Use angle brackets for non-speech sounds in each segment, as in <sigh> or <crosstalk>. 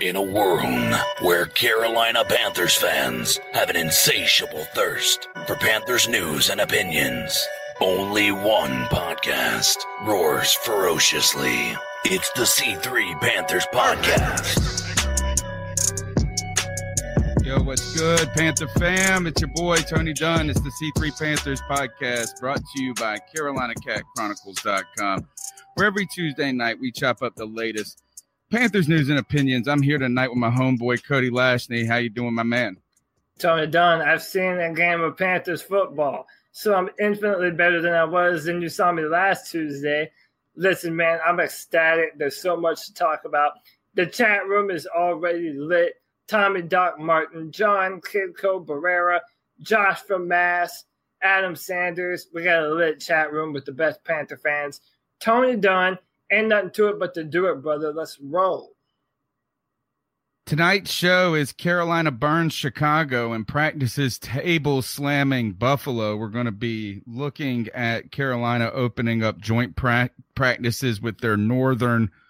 In a world where Carolina Panthers fans have an insatiable thirst for Panthers news and opinions, only one podcast roars ferociously. It's the C3 Panthers Podcast. Yo, what's good, Panther fam? It's your boy, Tony Dunn. It's the C3 Panthers podcast brought to you by CarolinaCatChronicles.com, where every Tuesday night we chop up the latest Panthers news and opinions. I'm here tonight with my homeboy, Cody Lashney. How you doing, my man? Tony Dunn, I've seen a game of Panthers football, so I'm infinitely better than I was when you saw me last Tuesday. Listen, man, I'm ecstatic. There's so much to talk about. The chat room is already lit. Tommy Doc Martin, John Kidco Barrera, Josh from Mass, Adam Sanders. We got a lit chat room with the best Panther fans. Tony Dunn, ain't nothing to it but to do it, brother. Let's roll. Tonight's show is Carolina burns Chicago and practices table slamming Buffalo. We're going to be looking at Carolina opening up joint pra- practices with their northern –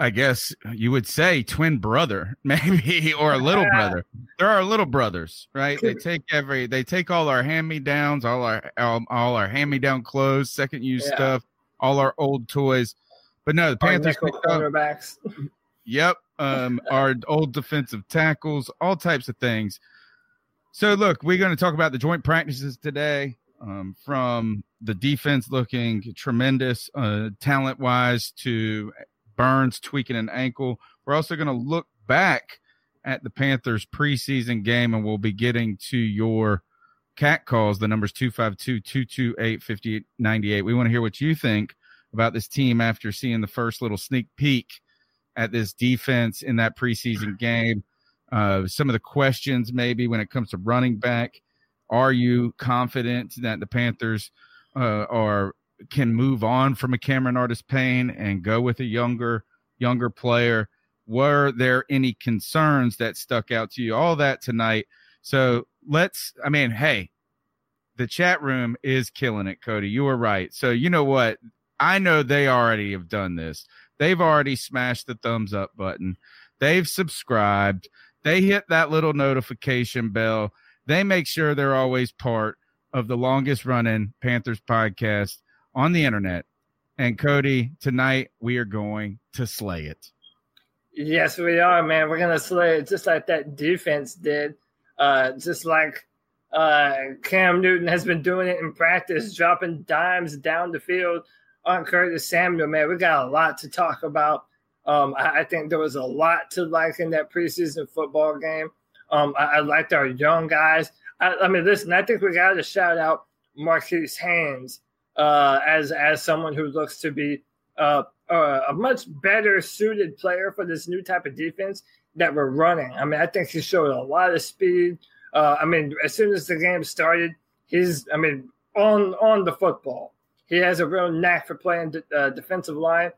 I guess you would say twin brother, <laughs> maybe, or a little <laughs> brother. There are little brothers, right? They <laughs> take every, they take all our hand me downs, all our, all, all our hand me down clothes, second use yeah. stuff, all our old toys. But no, the Panthers quarterbacks. Yep, um, <laughs> our old defensive tackles, all types of things. So look, we're going to talk about the joint practices today. Um, from the defense looking tremendous, uh, talent wise, to Burns tweaking an ankle. We're also going to look back at the Panthers preseason game, and we'll be getting to your cat calls. The number's 252 228 5898. We want to hear what you think about this team after seeing the first little sneak peek at this defense in that preseason game. Uh, some of the questions, maybe when it comes to running back. Are you confident that the Panthers uh, are can move on from a Cameron Artis-Payne and go with a younger younger player. Were there any concerns that stuck out to you? All that tonight. So let's. I mean, hey, the chat room is killing it, Cody. You were right. So you know what? I know they already have done this. They've already smashed the thumbs up button. They've subscribed. They hit that little notification bell. They make sure they're always part of the longest running Panthers podcast on the internet. And Cody, tonight we are going to slay it. Yes, we are, man. We're gonna slay it just like that defense did. Uh, just like uh, Cam Newton has been doing it in practice, dropping dimes down the field on Curtis Samuel. Man, we got a lot to talk about. Um, I, I, think there was a lot to like in that preseason football game. Um, I, I, liked our young guys. I, I mean, listen, I think we got to shout out Marquis Haynes uh, as as someone who looks to be uh, uh, a much better suited player for this new type of defense that we're running. I mean, I think he showed a lot of speed. Uh, I mean, as soon as the game started, he's I mean on on the football. He has a real knack for playing uh, defensive line.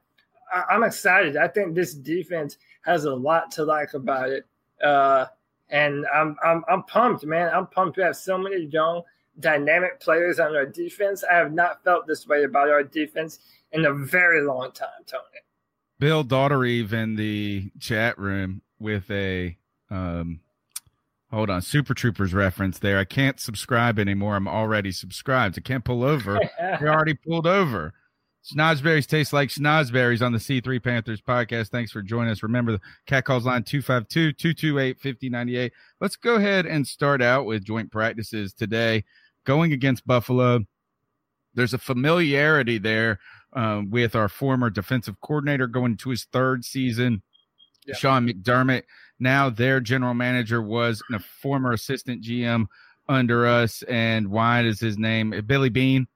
I- am excited. I think this defense has a lot to like about it. Uh, and I'm, I'm I'm pumped, man. I'm pumped. We have so many young dynamic players on our defense. I have not felt this way about our defense in a very long time, Tony. Bill Daughtereve in the chat room with a um hold on super troopers reference there i can't subscribe anymore i'm already subscribed i can't pull over <laughs> you're already pulled over Schnozberries taste like schnozberries on the C3 Panthers podcast. Thanks for joining us. Remember the cat calls line 252 228 5098. Let's go ahead and start out with joint practices today going against Buffalo. There's a familiarity there um, with our former defensive coordinator going to his third season, yeah. Sean McDermott. Now their general manager was a former assistant GM under us. And why is his name? Billy Beane?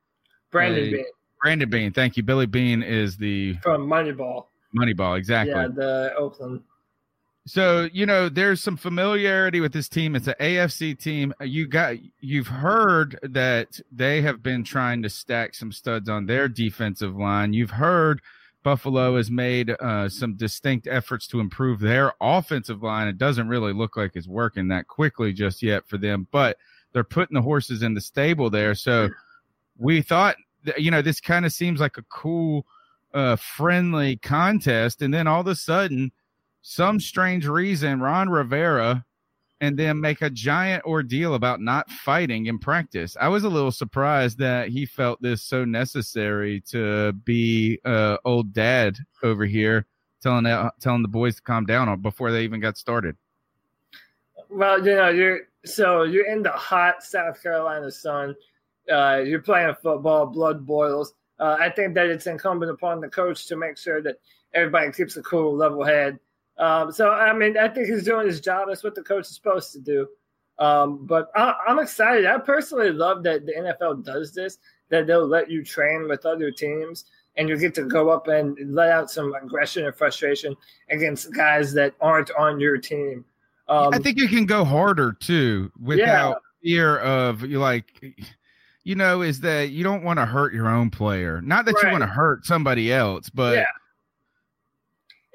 Brandon uh, Beane. Brandon Beane. Thank you. Billy Beane is the from Moneyball. Moneyball, exactly. Yeah, the Oakland. So you know, there's some familiarity with this team. It's an AFC team. You got, you've heard that they have been trying to stack some studs on their defensive line. You've heard Buffalo has made uh, some distinct efforts to improve their offensive line. It doesn't really look like it's working that quickly just yet for them, but they're putting the horses in the stable there. So we thought, you know, this kind of seems like a cool, uh, friendly contest, and then all of a sudden some strange reason, Ron Rivera and then make a giant ordeal about not fighting in practice. I was a little surprised that he felt this so necessary to be uh, old dad over here telling uh, telling the boys to calm down before they even got started. Well, you know, you're so you're in the hot South Carolina sun. Uh, you're playing football, blood boils. Uh, I think that it's incumbent upon the coach to make sure that everybody keeps a cool, level head um, so I mean, I think he's doing his job. That's what the coach is supposed to do. Um, but I, am excited. I personally love that the NFL does this. That they'll let you train with other teams, and you get to go up and let out some aggression and frustration against guys that aren't on your team. Um, I think you can go harder too without yeah. fear of you like you know, is that you don't want to hurt your own player. Not that right. you want to hurt somebody else, but yeah.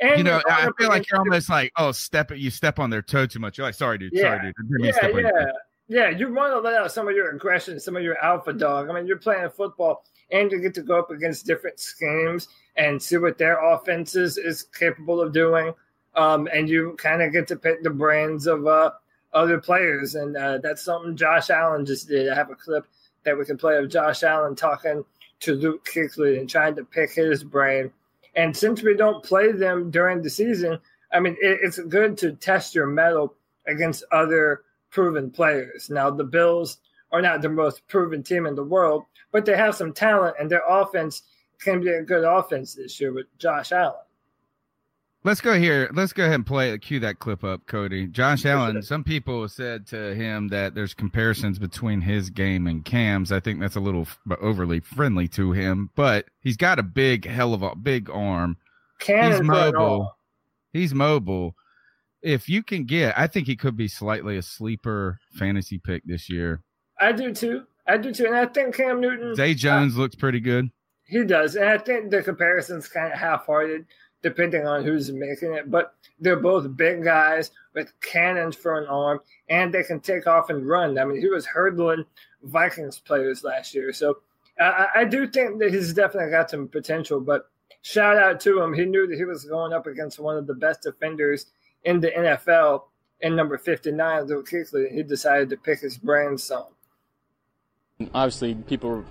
And you know, I feel like you're almost like, oh, step you step on their toe too much. You're like, sorry, dude, yeah. sorry, dude. Yeah, yeah, yeah. You want to let out some of your aggression, some of your alpha dog. I mean, you're playing football, and you get to go up against different schemes and see what their offenses is capable of doing. Um, and you kind of get to pick the brains of uh, other players, and uh, that's something Josh Allen just did. I have a clip that we can play of Josh Allen talking to Luke Kuechly and trying to pick his brain and since we don't play them during the season, I mean, it, it's good to test your mettle against other proven players. Now, the Bills are not the most proven team in the world, but they have some talent, and their offense can be a good offense this year with Josh Allen. Let's go here. Let's go ahead and play cue that clip up, Cody. Josh <laughs> Allen. Some people said to him that there's comparisons between his game and Cam's. I think that's a little overly friendly to him, but he's got a big hell of a big arm. Cam he's mobile. He's mobile. If you can get, I think he could be slightly a sleeper fantasy pick this year. I do too. I do too, and I think Cam Newton. Zay Jones uh, looks pretty good. He does, and I think the comparison's kind of half-hearted depending on who's making it. But they're both big guys with cannons for an arm, and they can take off and run. I mean, he was hurdling Vikings players last year. So I, I do think that he's definitely got some potential. But shout out to him. He knew that he was going up against one of the best defenders in the NFL in number 59, Luke Kuechly. He decided to pick his brain some. Obviously, people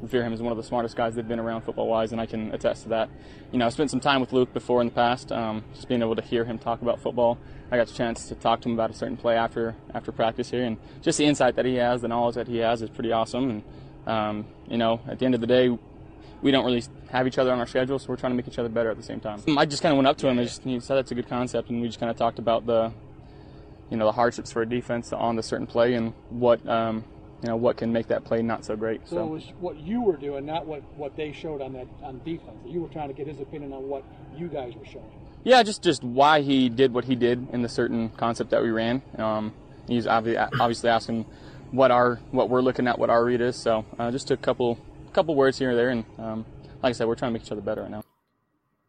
revere him one of the smartest guys they've been around football wise, and I can attest to that. You know, I spent some time with Luke before in the past, um, just being able to hear him talk about football. I got the chance to talk to him about a certain play after after practice here, and just the insight that he has, the knowledge that he has, is pretty awesome. And um, you know, at the end of the day, we don't really have each other on our schedule, so we're trying to make each other better at the same time. I just kind of went up to him and just, he said that's a good concept, and we just kind of talked about the, you know, the hardships for a defense on the certain play and what um, you know what can make that play not so great. So, so, it was what you were doing, not what, what they showed on that on defense. You were trying to get his opinion on what you guys were showing. Yeah, just just why he did what he did in the certain concept that we ran. Um, he's obviously obviously asking what our what we're looking at, what our read is. So uh, just a couple couple words here and there, and um, like I said, we're trying to make each other better right now.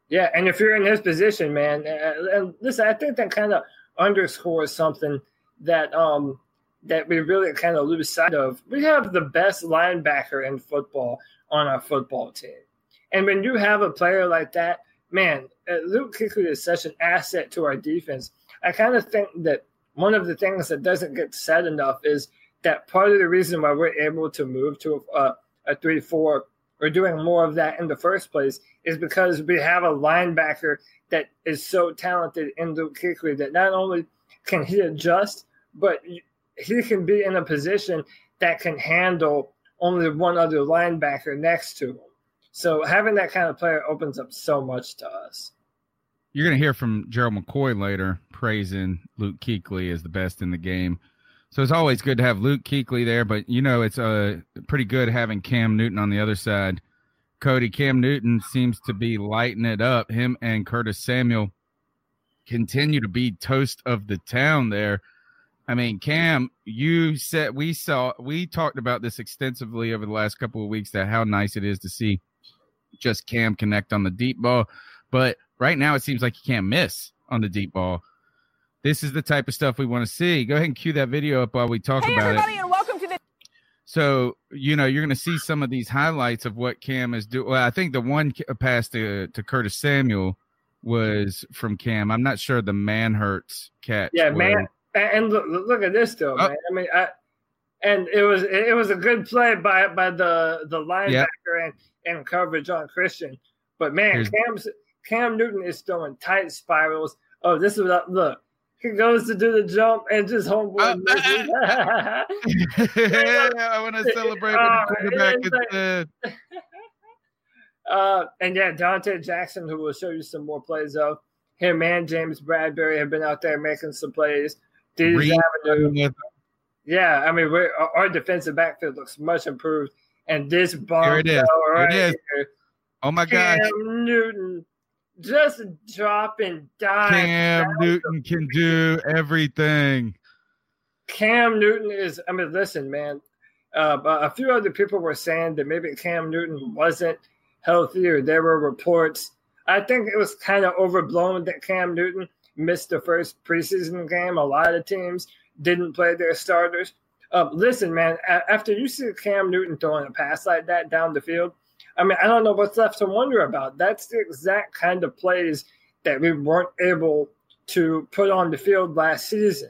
Yeah, and if you're in his position, man, uh, listen, I think that kind of underscores something that um, that we really kind of lose sight of. We have the best linebacker in football on our football team. And when you have a player like that, man, uh, Luke Kuechly is such an asset to our defense. I kind of think that one of the things that doesn't get said enough is that part of the reason why we're able to move to a, a 3 4 or doing more of that in the first place is because we have a linebacker that is so talented in Luke Kuechly that not only can he adjust, but he can be in a position that can handle only one other linebacker next to him. So having that kind of player opens up so much to us. You're going to hear from Gerald McCoy later praising Luke Kuechly as the best in the game. So it's always good to have Luke Kuechly there, but you know it's uh, pretty good having Cam Newton on the other side. Cody Cam Newton seems to be lighting it up. Him and Curtis Samuel continue to be toast of the town there. I mean, Cam, you said we saw we talked about this extensively over the last couple of weeks that how nice it is to see just Cam connect on the deep ball. But right now it seems like he can't miss on the deep ball. This is the type of stuff we want to see. Go ahead and cue that video up while we talk hey, about everybody, it. and welcome to the. So you know you're going to see some of these highlights of what Cam is doing. Well, I think the one uh, pass to to Curtis Samuel was from Cam. I'm not sure the man hurts catch. Yeah, was. man. And, look, look at this though, Oh. man. I mean, I, and it was it was a good play by by the the linebacker and and coverage on Christian. But man, Cam's Cam Newton is throwing tight spirals. Oh, this is what I, look. He goes to do the jump and just homeboy. Uh, misses. <laughs> I want to celebrate with Oh, the quarterback it's like- instead. <laughs> Uh, and yeah, Donte Jackson, who will show you some more plays of him and James Bradberry have been out there making some plays. Reed Avenue, yeah, I mean, we're, our- defensive backfield looks much improved. And this bomb, Here it is. right Here it is. here, Oh my gosh, Cam Newton just dropping dimes. Cam down the Newton can do everything. Cam Newton is. I mean, listen, man. Uh, a few other people were saying that maybe Cam Newton wasn't healthy, or there were reports. I think it was kind of overblown that Cam Newton missed the first preseason game. A lot of teams didn't play their starters. Uh, listen, man. After you see Cam Newton throwing a pass like that down the field, I mean, I don't know what's left to wonder about. That's the exact kind of plays that we weren't able to put on the field last season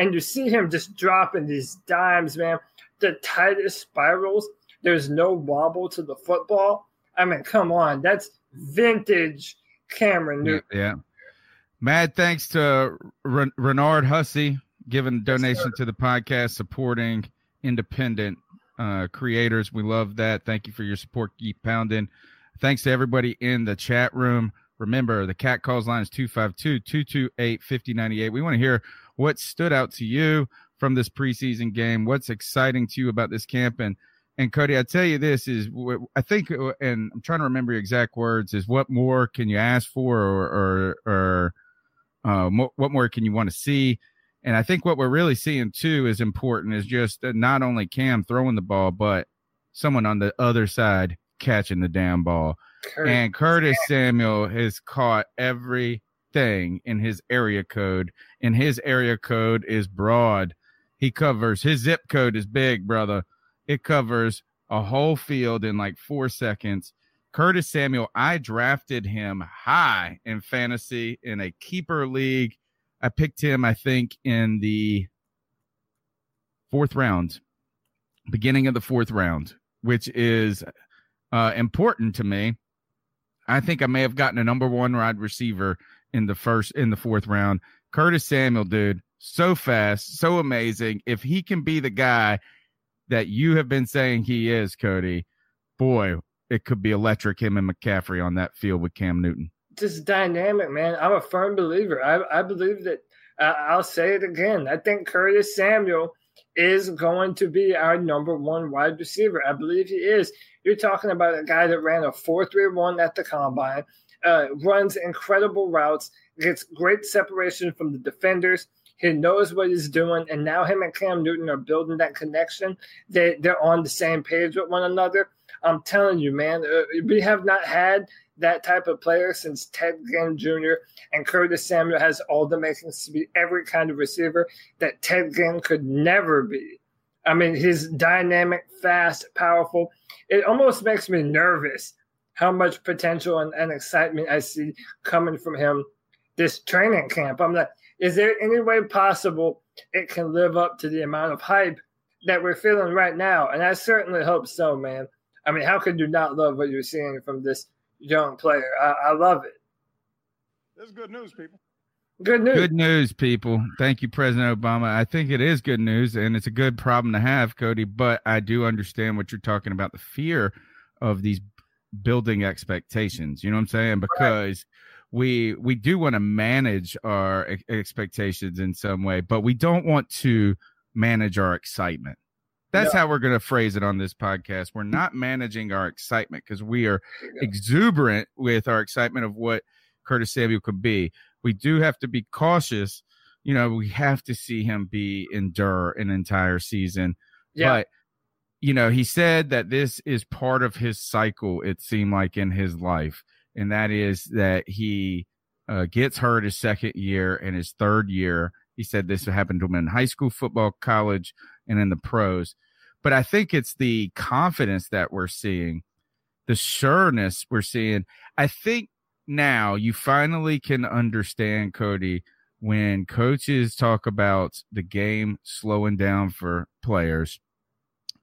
and you see him just dropping these dimes, man. The tightest spirals. There's no wobble to the football. I mean, come on, that's vintage Cameron Newton. yeah. Mad thanks to Ren- Renard Hussey giving donation to the podcast, supporting independent uh, creators. We love that. Thank you for your support. Keep pounding. Thanks to everybody in the chat room. Remember, the cat calls line is 252 228 5098. We want to hear what stood out to you from this preseason game. What's exciting to you about this camp? And and Cody, I tell you this is I think, and I'm trying to remember your exact words. Is what more can you ask for, or or, or uh, mo- what more can you want to see? And I think what we're really seeing too is important is just not only Cam throwing the ball, but someone on the other side catching the damn ball. Kurt, And Curtis Samuel has caught everything in his area code, and his area code is broad. He covers his zip code is big, brother. It covers a whole field in like four seconds. Curtis Samuel, I drafted him high in fantasy in a keeper league. I picked him, I think, in the fourth round, beginning of the fourth round, which is uh, important to me. I think I may have gotten a number one wide receiver in the first in the fourth round. Curtis Samuel, dude, so fast, so amazing. If he can be the guy that you have been saying he is, Cody, boy, it could be electric. Him and McCaffrey on that field with Cam Newton. just dynamic, man. I'm a firm believer. I, I believe that. Uh, I'll say it again. I think Curtis Samuel is going to be our number one wide receiver. I believe he is. You're talking about a guy that ran a 4.31 at the combine, uh, runs incredible routes, gets great separation from the defenders. He knows what he's doing, and now him and Cam Newton are building that connection. They they're on the same page with one another. I'm telling you, man, uh, we have not had that type of player since Ted Ginn Jr. and Curtis Samuel has all the makings to be every kind of receiver that Ted Ginn could never be. I mean, he's dynamic, fast, powerful. It almost makes me nervous how much potential and, and excitement I see coming from him this training camp. I'm like, is there any way possible it can live up to the amount of hype that we're feeling right now? And I certainly hope so, man. I mean, how could you not love what you're seeing from this young player? I, I love it. This is good news, people. Good news. Good news, people. Thank you, President Obama. I think it is good news, and it's a good problem to have, Cody. But I do understand what you're talking about the fear of these building expectations. You know what I'm saying? Because we we do want to manage our expectations in some way, but we don't want to manage our excitement. That's Yeah. how we're going to phrase it on this podcast. We're not managing our excitement because we are exuberant with our excitement of what Curtis Samuel could be. We do have to be cautious. You know, we have to see him be endure an entire season. Yeah. But you know, he said that this is part of his cycle. It seemed like in his life, and that is that he uh, gets hurt his second year and his third year. He said this happened to him in high school football, college, and in the pros. But I think it's the confidence that we're seeing, the sureness we're seeing. I think now you finally can understand, Cody, when coaches talk about the game slowing down for players.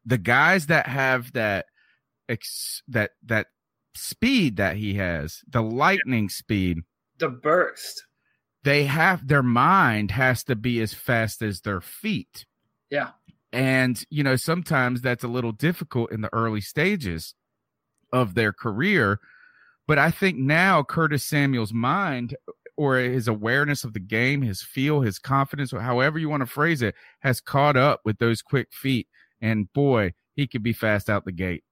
The guys that have that ex- that that speed that he has, the lightning speed, the burst. They have their mind has to be as fast as their feet. Yeah. And, you know, sometimes that's a little difficult in the early stages of their career. But I think now Curtis Samuel's mind or his awareness of the game, his feel, his confidence, or however you want to phrase it, has caught up with those quick feet. And boy, he could be fast out the gate.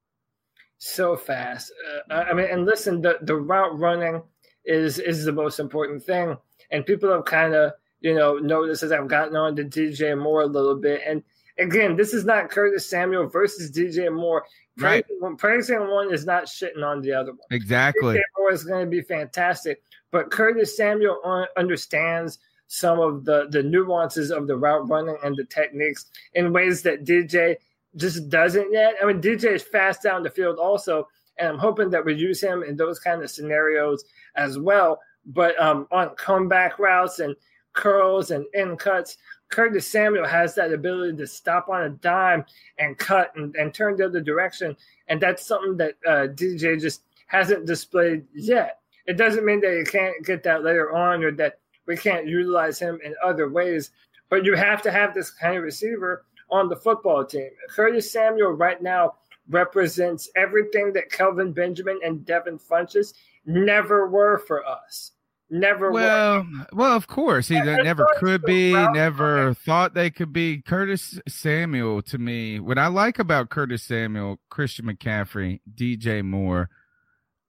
so fast. Uh, I mean, and listen, the the route running is is the most important thing, and people have kind of you know noticed as I've gotten on to DJ Moore a little bit. And again, this is not Curtis Samuel versus DJ Moore. Right. Praising, praising one is not shitting on the other one. Exactly. DJ Moore is going to be fantastic, but Curtis Samuel un- understands some of the the nuances of the route running and the techniques in ways that DJ just doesn't yet. I mean, DJ is fast down the field also, and I'm hoping that we use him in those kind of scenarios as well. But um, on comeback routes and curls and in cuts, Curtis Samuel has that ability to stop on a dime and cut and, and turn the other direction. And that's something that uh, DJ just hasn't displayed yet. It doesn't mean that you can't get that later on or that we can't utilize him in other ways, but you have to have this kind of receiver on the football team. Curtis Samuel right now represents everything that Kelvin Benjamin and Devin Funchess never were for us. Never. Well, well, of course, he Yeah, never could be, never thought they could be. Curtis Samuel, to me, what I like about Curtis Samuel, Christian McCaffrey, DJ Moore,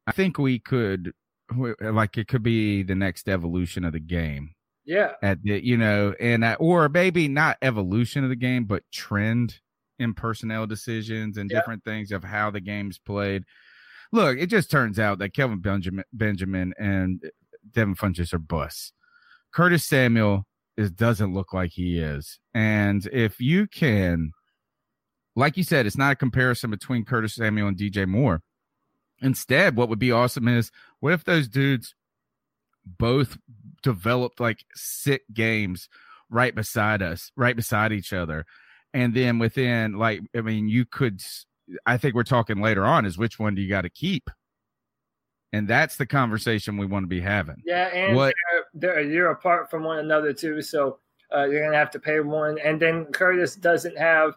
I think we could, like, it could be the next evolution of the game Yeah. at the, you know, and uh, or maybe not evolution of the game, but trend in personnel decisions and Yeah. different things of how the game's played. Look, it just turns out that Kelvin Benjamin, Benjamin and Devin Funchess are busts. Curtis Samuel is doesn't look like he is, and if you can, like you said, it's not a comparison between Curtis Samuel and DJ Moore. Instead, what would be awesome is what if those dudes both developed like sick games right beside us, right beside each other. And then within like I mean, you could I think we're talking later on is which one do you got to keep? And that's the conversation we want to be having. Yeah, and What- they're, they're a year apart from one another too, so uh, you're gonna have to pay one. And then Curtis doesn't have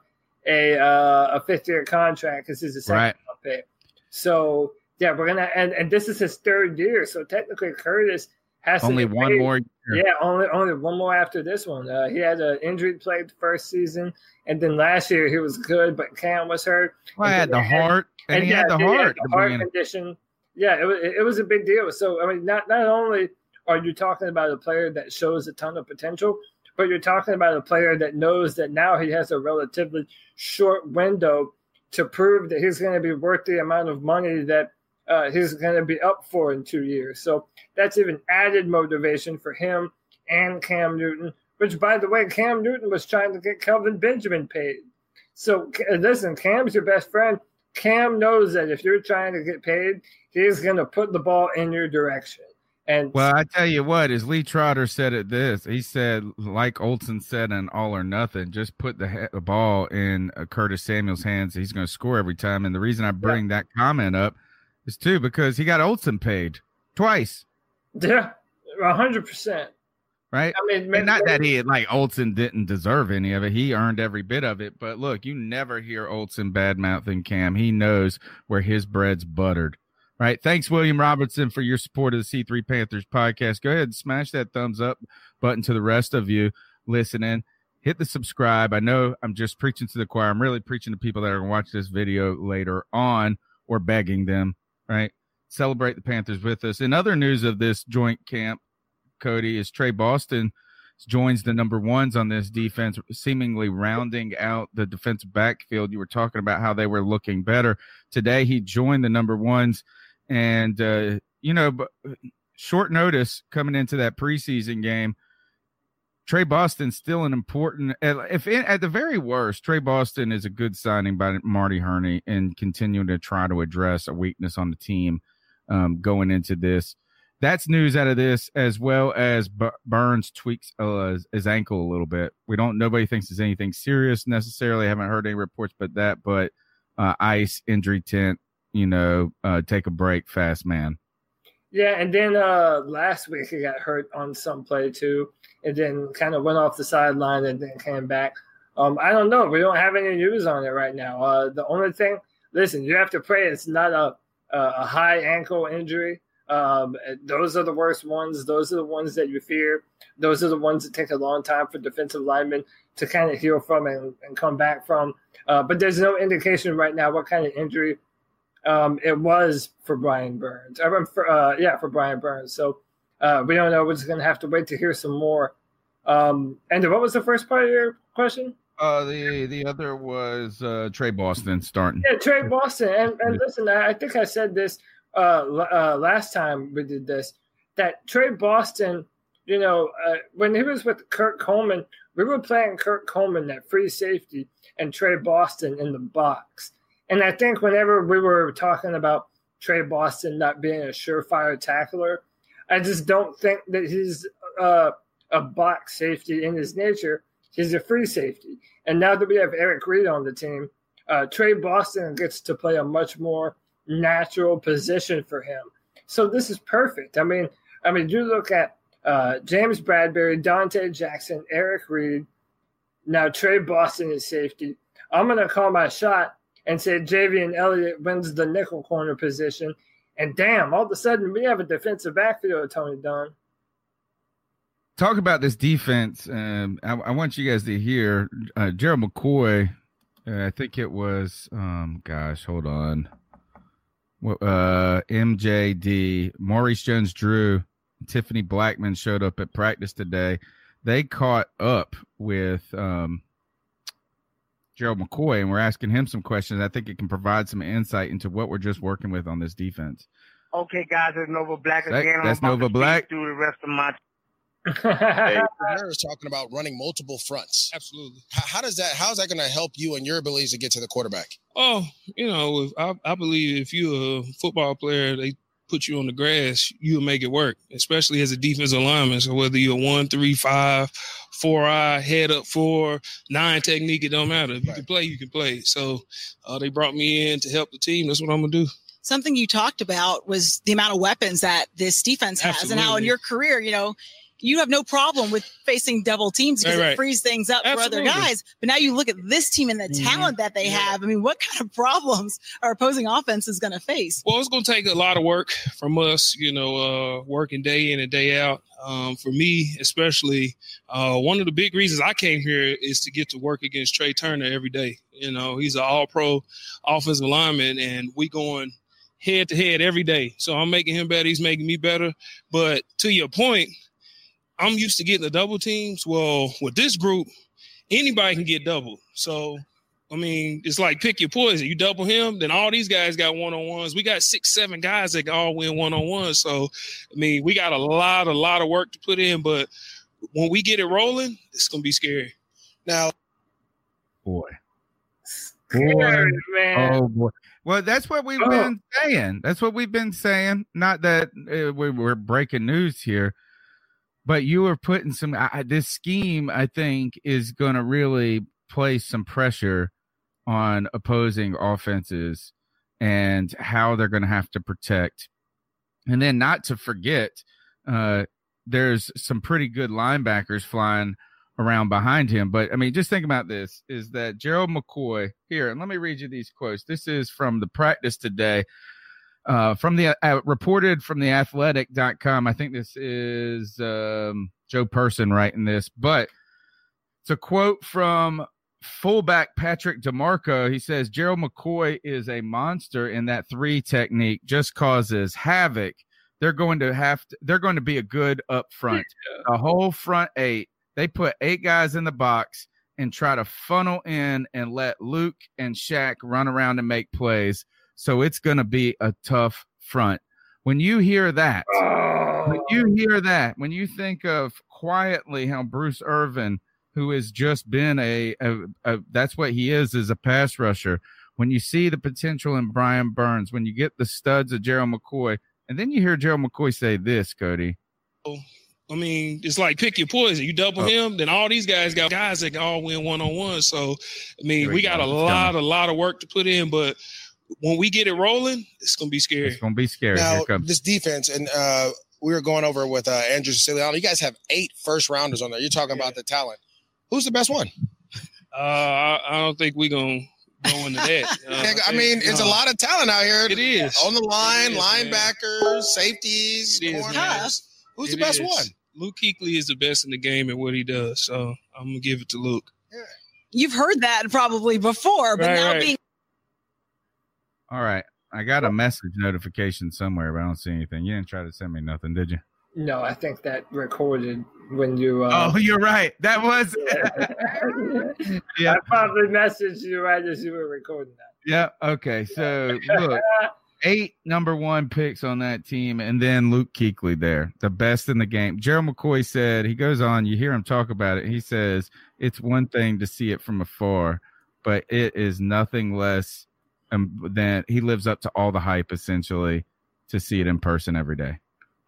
a uh, a fifth year contract because he's a second Right. pick. So yeah, we're gonna and, and this is his third year, so technically Curtis has Only one paid. more year. Yeah, only only one more after this one. Uh, he had an injury played the first season, and then last year he was good, but Cam was hurt. Well, I had the heart, and, he yeah, had the he heart. the heart condition. Yeah, it it was a big deal. So I mean, not not only are you talking about a player that shows a ton of potential, but you're talking about a player that knows that now he has a relatively short window to prove that he's going to be worth the amount of money that uh, he's going to be up for in two years. So that's even added motivation for him and Cam Newton. Which, by the way, Cam Newton was trying to get Kelvin Benjamin paid. So listen, Cam's your best friend. Cam knows that if you're trying to get paid, he's going to put the ball in your direction. And Well, I tell you what, as Lee Trotter said it this, he said, like Olsen said in All or Nothing, just put the, ha- the ball in uh, Curtis Samuel's hands. He's going to score every time. And the reason I bring that comment up is too because he got Olsen paid twice, yeah, hundred percent. right? I mean, And not that he had, like Olsen didn't deserve any of it. He earned every bit of it. But look, you never hear Olsen bad mouthing Cam. He knows where his bread's buttered. Right. Thanks, William Robertson, for your support of the C3 Panthers podcast. Go ahead and smash that thumbs up button to the rest of you listening. hit the subscribe. I know I'm just preaching to the choir. I'm really preaching to people that are going to watch this video later on or begging them, right? Celebrate the Panthers with us. In other news of this joint camp, Cody, is Tre Boston joins the number ones on this defense, seemingly rounding out the defensive backfield. You were talking about how they were looking better. Today, he joined the number ones. And, uh, you know, but short notice coming into that preseason game – Tre Boston still an important. If at the very worst, Tre Boston is a good signing by Marty Hurney and continuing to try to address a weakness on the team um, going into this. That's news out of this, as well as B- Burns tweaks uh, his ankle a little bit. We don't. Nobody thinks it's anything serious necessarily. Haven't heard any reports, but that. But uh, ice injury tent. You know, uh, take a break, fast man. Yeah, and then uh, last week he got hurt on some play too, and then kind of went off the sideline and then came back. Um, I don't know. We don't have any news on it right now. Uh, the only thing, listen, you have to pray it's not a a high ankle injury. Um, those are the worst ones. Those are the ones that you fear. Those are the ones that take a long time for defensive linemen to kind of heal from and, and come back from. Uh, but there's no indication right now what kind of injury um, it was for Brian Burns. I for, uh, yeah, for Brian Burns. So uh, we don't know. We're just going to have to wait to hear some more. Um, and what was the first part of your question? Uh, the the other was uh, Tre Boston starting. Yeah, Tre Boston. And, and listen, I think I said this uh, uh, last time we did this that Tre Boston, you know, uh, when he was with Kurt Coleman, we were playing Kurt Coleman at free safety and Tre Boston in the box. And I think whenever we were talking about Tre Boston not being a surefire tackler, I just don't think that he's uh, a box safety in his nature. He's a free safety. And now that we have Eric Reid on the team, uh, Tre Boston gets to play a much more natural position for him. So this is perfect. I mean, I mean, you look at uh, James Bradberry, Donte Jackson, Eric Reid. Now Tre Boston is safety. I'm going to call my shot and said Javien Elliott wins the nickel corner position. And damn, all of a sudden we have a defensive backfield, Tony Dunn. Talk about this defense. Um, I, I, want you guys to hear uh, Gerald McCoy. Uh, I think it was, um, gosh, hold on. Uh, MJD, Maurice Jones Drew, Tiffany Blackmon showed up at practice today. They caught up with um, Gerald McCoy, and we're asking him some questions. I think it can provide some insight into what we're just working with on this defense. Okay, guys, it's Nova Black that, again. That's Nova Black. Through the rest of my. hey, <laughs> Harris talking about running multiple fronts. Absolutely. How, how does that? How is that going to help you and your abilities to get to the quarterback? Oh, you know, I, I believe if you're a football player, they put you on the grass, you'll make it work, especially as a defensive lineman. So whether you're one, three, five, four eye, head up four, nine technique, it don't matter. If you right. can play, you can play. So uh, they brought me in to help the team. That's what I'm gonna do. Something you talked about was the amount of weapons that this defense has, Absolutely. and how in your career, you know, you have no problem with facing double teams because right, it frees things up Absolutely. for other guys. But now you look at this team and the mm-hmm. talent that they yeah. have. I mean, what kind of <laughs> problems are opposing offense is going to face? Well, it's going to take a lot of work from us, you know, uh, working day in and day out. Um, for me, especially, uh, one of the big reasons I came here is to get to work against Trai Turner every day. You know, he's an all pro offensive lineman, and we going head to head every day. So I'm making him better. He's making me better. But to your point, I'm used to getting the double teams. Well, with this group, anybody can get double. So, I mean, it's like pick your poison. You double him, then all these guys got one on ones. We got six, seven guys that can all win one on one. So, I mean, we got a lot, a lot of work to put in. But when we get it rolling, it's gonna be scary. Now, boy, boy, man. oh boy. Well, that's what we've oh. been saying. That's what we've been saying. Not that uh, we, we're breaking news here but you are putting some I, this scheme i think is going to really place some pressure on opposing offenses and how they're going to have to protect. And then not to forget uh there's some pretty good linebackers flying around behind him but i mean just think about this is that gerald mccoy here and let me read you these quotes. This is from the practice today uh, from the uh, reported from the athletic.com. I think this is um, Joe Person writing this, but It's a quote from fullback Patrick DiMarco. He says Gerald McCoy is a monster in that three technique, just causes havoc. They're going to have to, they're going to be a good up front. A <laughs> whole front eight. They put eight guys in the box and try to funnel in and let Luke and Shaq run around and make plays. So it's going to be a tough front. When you hear that, oh. when you hear that, when you think of quietly how Bruce Irvin who has just been a, a, a, that's what he is is a pass rusher. When you see the potential in Brian Burns, when you get the studs of Gerald McCoy, and then you hear Gerald McCoy say this, Cody. Oh. I mean, it's like pick your poison. You double oh. him, then all these guys got guys that can all win one on one. So, I mean, we, got go. a lot, a lot of work to put in, but when we get it rolling, it's gonna be scary. It's gonna be scary. Now, this defense, and uh, we were going over with uh, Andrew Siciliano. You guys have eight first rounders on there. You're talking yeah. about the talent. Who's the best one? Uh, I, I don't think we're gonna go into that. <laughs> Uh, I mean, it's uh, a lot of talent out here. It is on the line, is, linebackers, man. safeties, corners. Who's it the best is. one? Luke Kuechly is the best in the game at what he does. So I'm gonna give it to Luke. Yeah. You've heard that probably before, but right, now right. being all right. I got a message notification somewhere, but I don't see anything. You didn't try to send me nothing, did you? No, I think that recorded when you. Uh, oh, you're right. That was. <laughs> yeah, I probably messaged you right as you were recording that. Yeah. Okay. So look, eight number one picks on that team, and then Luke Kuechly there, the best in the game. Gerald McCoy said he goes on. You hear him talk about it. He says it's one thing to see it from afar, but it is nothing less um, than he lives up to all the hype essentially to see it in person every day.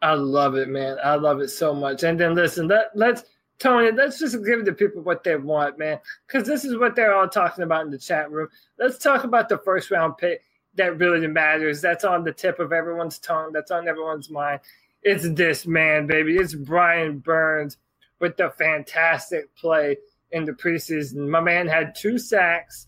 I love it, man. I love it so much. And then listen, let, let's Tony, let's just give the people what they want, man. Because this is what they're all talking about in the chat room. Let's talk about the first round pick that really matters. That's on the tip of everyone's tongue. That's on everyone's mind. It's this man, baby. It's Brian Burns with the fantastic play in the preseason. My man had two sacks,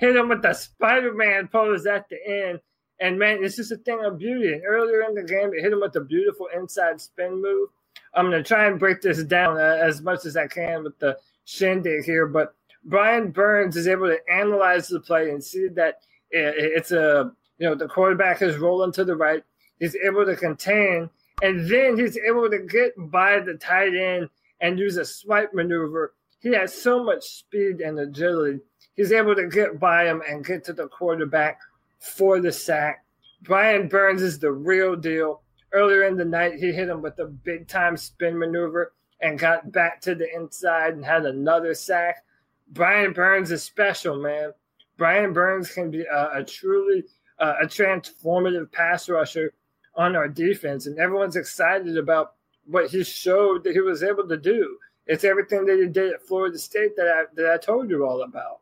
hit him with the Spider Man pose at the end and man, it's just a thing of beauty. And earlier in the game, it hit him with a beautiful inside spin move. I'm going to try and break this down uh, as much as I can with the shindig here. But Brian Burns is able to analyze the play and see that it's a, you know, the quarterback is rolling to the right. He's able to contain, and then he's able to get by the tight end and use a swipe maneuver. He has so much speed and agility. He's able to get by him and get to the quarterback for the sack. Brian Burns is the real deal. Earlier in the night, he hit him with a big time spin maneuver and got back to the inside and had another sack. Brian Burns is special, man. Brian Burns can be a, a truly uh, a transformative pass rusher on our defense, and everyone's excited about what he showed that he was able to do. It's everything that he did at Florida State that I that I told you all about.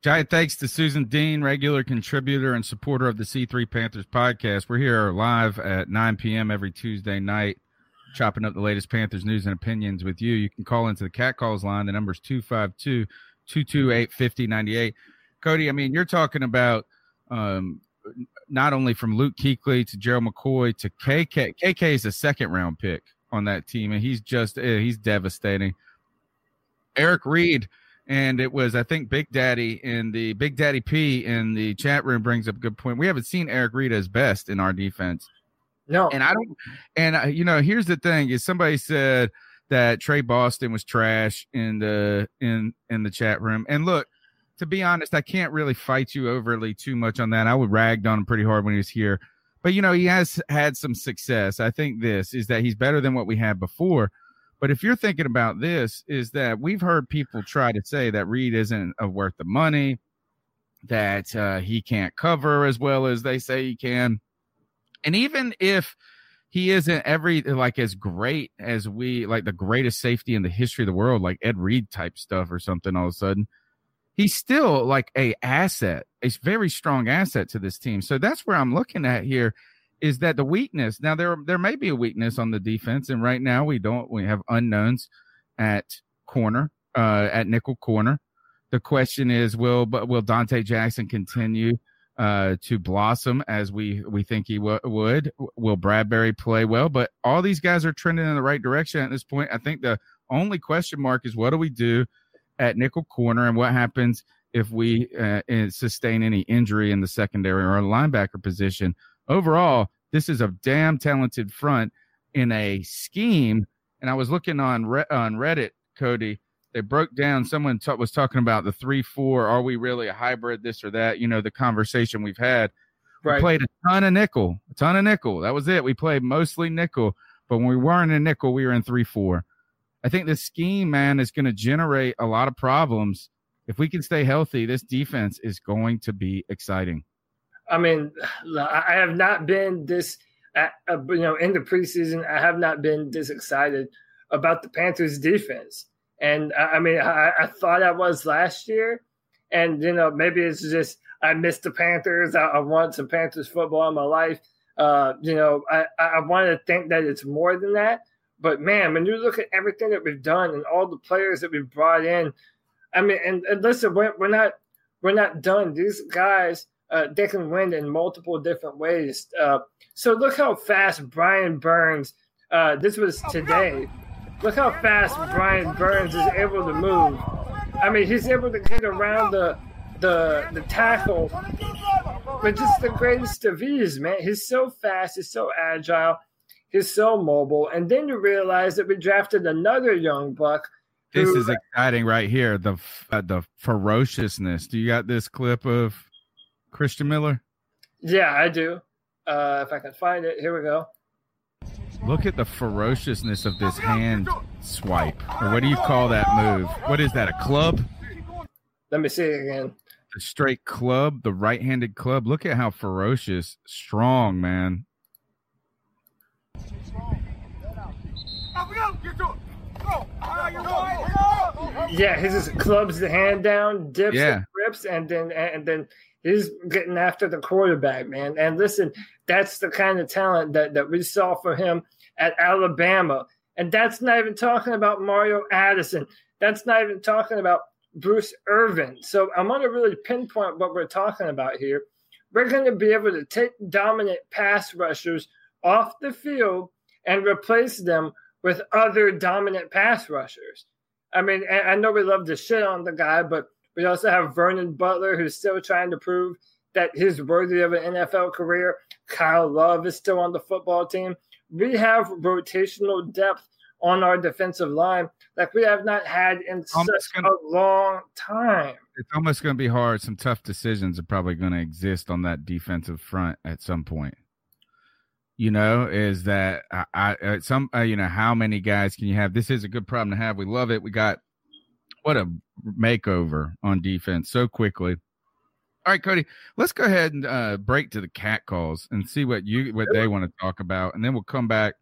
Giant thanks to Susan Dean, regular contributor and supporter of the C3 Panthers podcast. We're here live at 9 p.m. every Tuesday night, chopping up the latest Panthers news and opinions with you. You can call into the Cat Calls line. The number is 252 228 5098. Cody, I mean, you're talking about um, not only from Luke Kuechly to Gerald McCoy to KK. KK is a second round pick on that team, and he's just, eh, he's devastating. Eric Reid and it was I think Big Daddy in the Big Daddy P in the chat room brings up a good point. We haven't seen Eric Reid as best in our defense. No, and I don't. And uh, you know, here's the thing: is somebody said that Tre Boston was trash in the in in the chat room. And look, to be honest, I can't really fight you overly too much on that. I would ragged on him pretty hard when he was here, but you know, he has had some success. I think this is that he's better than what we had before. But if you're thinking about this, is that we've heard people try to say that Reid isn't worth the money, that uh, he can't cover as well as they say he can, and even if he isn't every like as great as we like the greatest safety in the history of the world, like Ed Reed type stuff or something, all of a sudden, he's still like a asset, a very strong asset to this team. So that's where I'm looking at here is that the weakness now there there may be a weakness on the defense and right now we don't we have unknowns at corner uh at nickel corner. The question is will but will Donte Jackson continue uh to blossom as we we think he w- would? Will Bradbury play well? But all these guys are trending in the right direction at this point. I think the only question mark is what do we do at nickel corner and what happens if we uh, sustain any injury in the secondary or a linebacker position. Overall, this is a damn talented front in a scheme. And I was looking on on Reddit, Cody. They broke down. Someone t- was talking about the three four. Are we really a hybrid? This or that? You know, the conversation we've had. Right. We played a ton of nickel, a ton of nickel. That was it. We played mostly nickel. But when we weren't in nickel, we were in three four. I think this scheme, man, is going to generate a lot of problems. If we can stay healthy, this defense is going to be exciting. I mean, <sighs> I have not been this, uh, you know, in the preseason, I have not been this excited about the Panthers defense. And I mean, I, I thought I was last year. And, you know, maybe it's just I missed the Panthers. I, I want some Panthers football in my life. Uh, you know, I, I want to think that it's more than that. But man, when you look at everything that we've done and all the players that we've brought in, I mean, and, and listen, we're, we're not we're not done. These guys, uh, they can win in multiple different ways. Uh, so look how fast Brian Burns. Uh, this was today. Look how fast Brian Burns is able to move. I mean, he's able to get around the the the tackle, but just the greatest of ease, man. He's so fast. He's so agile. He's so mobile. And then you realize that we drafted another young buck. This is exciting right here. The uh, the ferociousness. Do you got this clip of Christian Miller? Yeah, I do. Uh, if I can find it, here we go. Look at the ferociousness of this hand swipe. Or what do you call that move? What is that? A club? Let me see it again. The straight club, the right-handed club. Look at how ferocious, strong, man. Yeah, he just clubs the hand down, dips yeah. and rips, and then and then he's getting after the quarterback, man. And listen, that's the kind of talent that, that we saw for him at Alabama. And that's not even talking about Mario Addison. That's not even talking about Bruce Irvin. So I'm going to really pinpoint what we're talking about here. We're going to be able to take dominant pass rushers off the field and replace them with other dominant pass rushers. I mean, I know we love to shit on the guy, but we also have Vernon Butler, who's still trying to prove that he's worthy of an NFL career. Kyle Love is still on the football team. We have rotational depth on our defensive line like we have not had in such gonna, a long time. It's almost going to be hard. Some tough decisions are probably going to exist on that defensive front at some point you know, is that I, I some uh, you know how many guys can you have? This is a good problem to have. We love it. We got what a makeover on defense so quickly. All right, Cody, let's go ahead and uh, break to the cat calls and see what you what they want to talk about, and then we'll come back.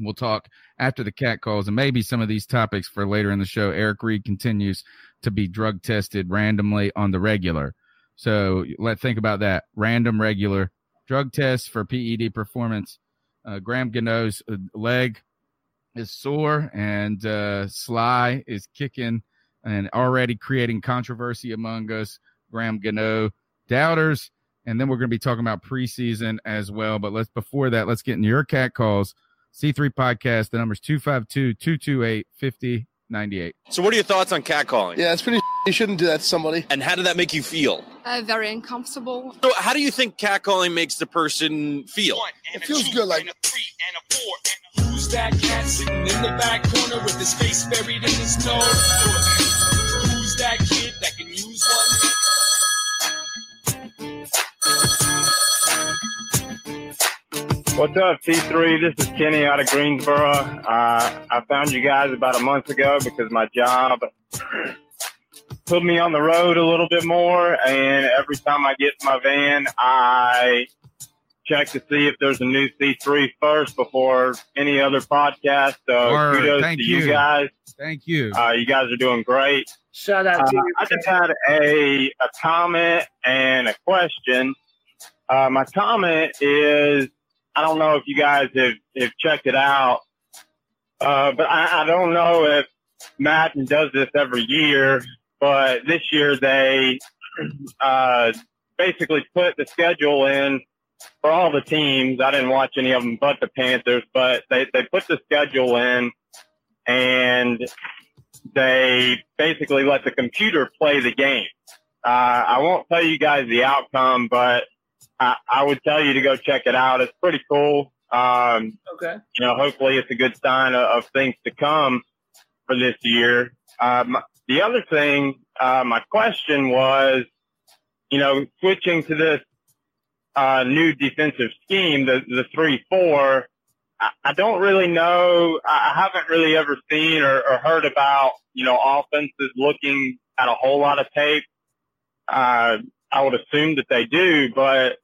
We'll talk after the cat calls and maybe some of these topics for later in the show. Eric Reid continues to be drug tested randomly on the regular. So let's think about that. Random regular drug tests for PED performance. Uh, Graham Gano's uh, leg is sore, and uh, Sly is kicking and already creating controversy among us. Graham Gano doubters, and then we're going to be talking about preseason as well. But let's before that, let's get in your cat calls. C3 podcast. The number's 252 228 5098. So, what are your thoughts on cat calling? Yeah, it's pretty. You shouldn't do that to somebody. And how did that make you feel? Uh, very uncomfortable. So, how do you think catcalling makes the person feel? It feels good, like. Who's that cat sitting in the back corner with his face buried in his nose? Who's that kid that can use one? What's up, T3? This is Kenny out of Greensboro. Uh, I found you guys about a month ago because my job put me on the road a little bit more. And every time I get in my van, I check to see if there's a new C3 first before any other podcast. So Word. kudos Thank to you. you. guys. Thank you. Uh, you guys are doing great. Shout out to uh, you. I just had a, a comment and a question. Uh, my comment is I don't know if you guys have, have checked it out, uh, but I, I don't know if Madden does this every year, but this year they uh, basically put the schedule in for all the teams. I didn't watch any of them but the Panthers, but they, they put the schedule in and they basically let the computer play the game. Uh, I won't tell you guys the outcome, but I, I would tell you to go check it out. It's pretty cool. Um, okay. You know, hopefully it's a good sign of, of things to come for this year. Um, the other thing, uh, my question was, you know, switching to this uh, new defensive scheme, the the three four. I, don't really know. I haven't really ever seen or, or heard about you know offenses looking at a whole lot of tape. Uh, I would assume that they do, but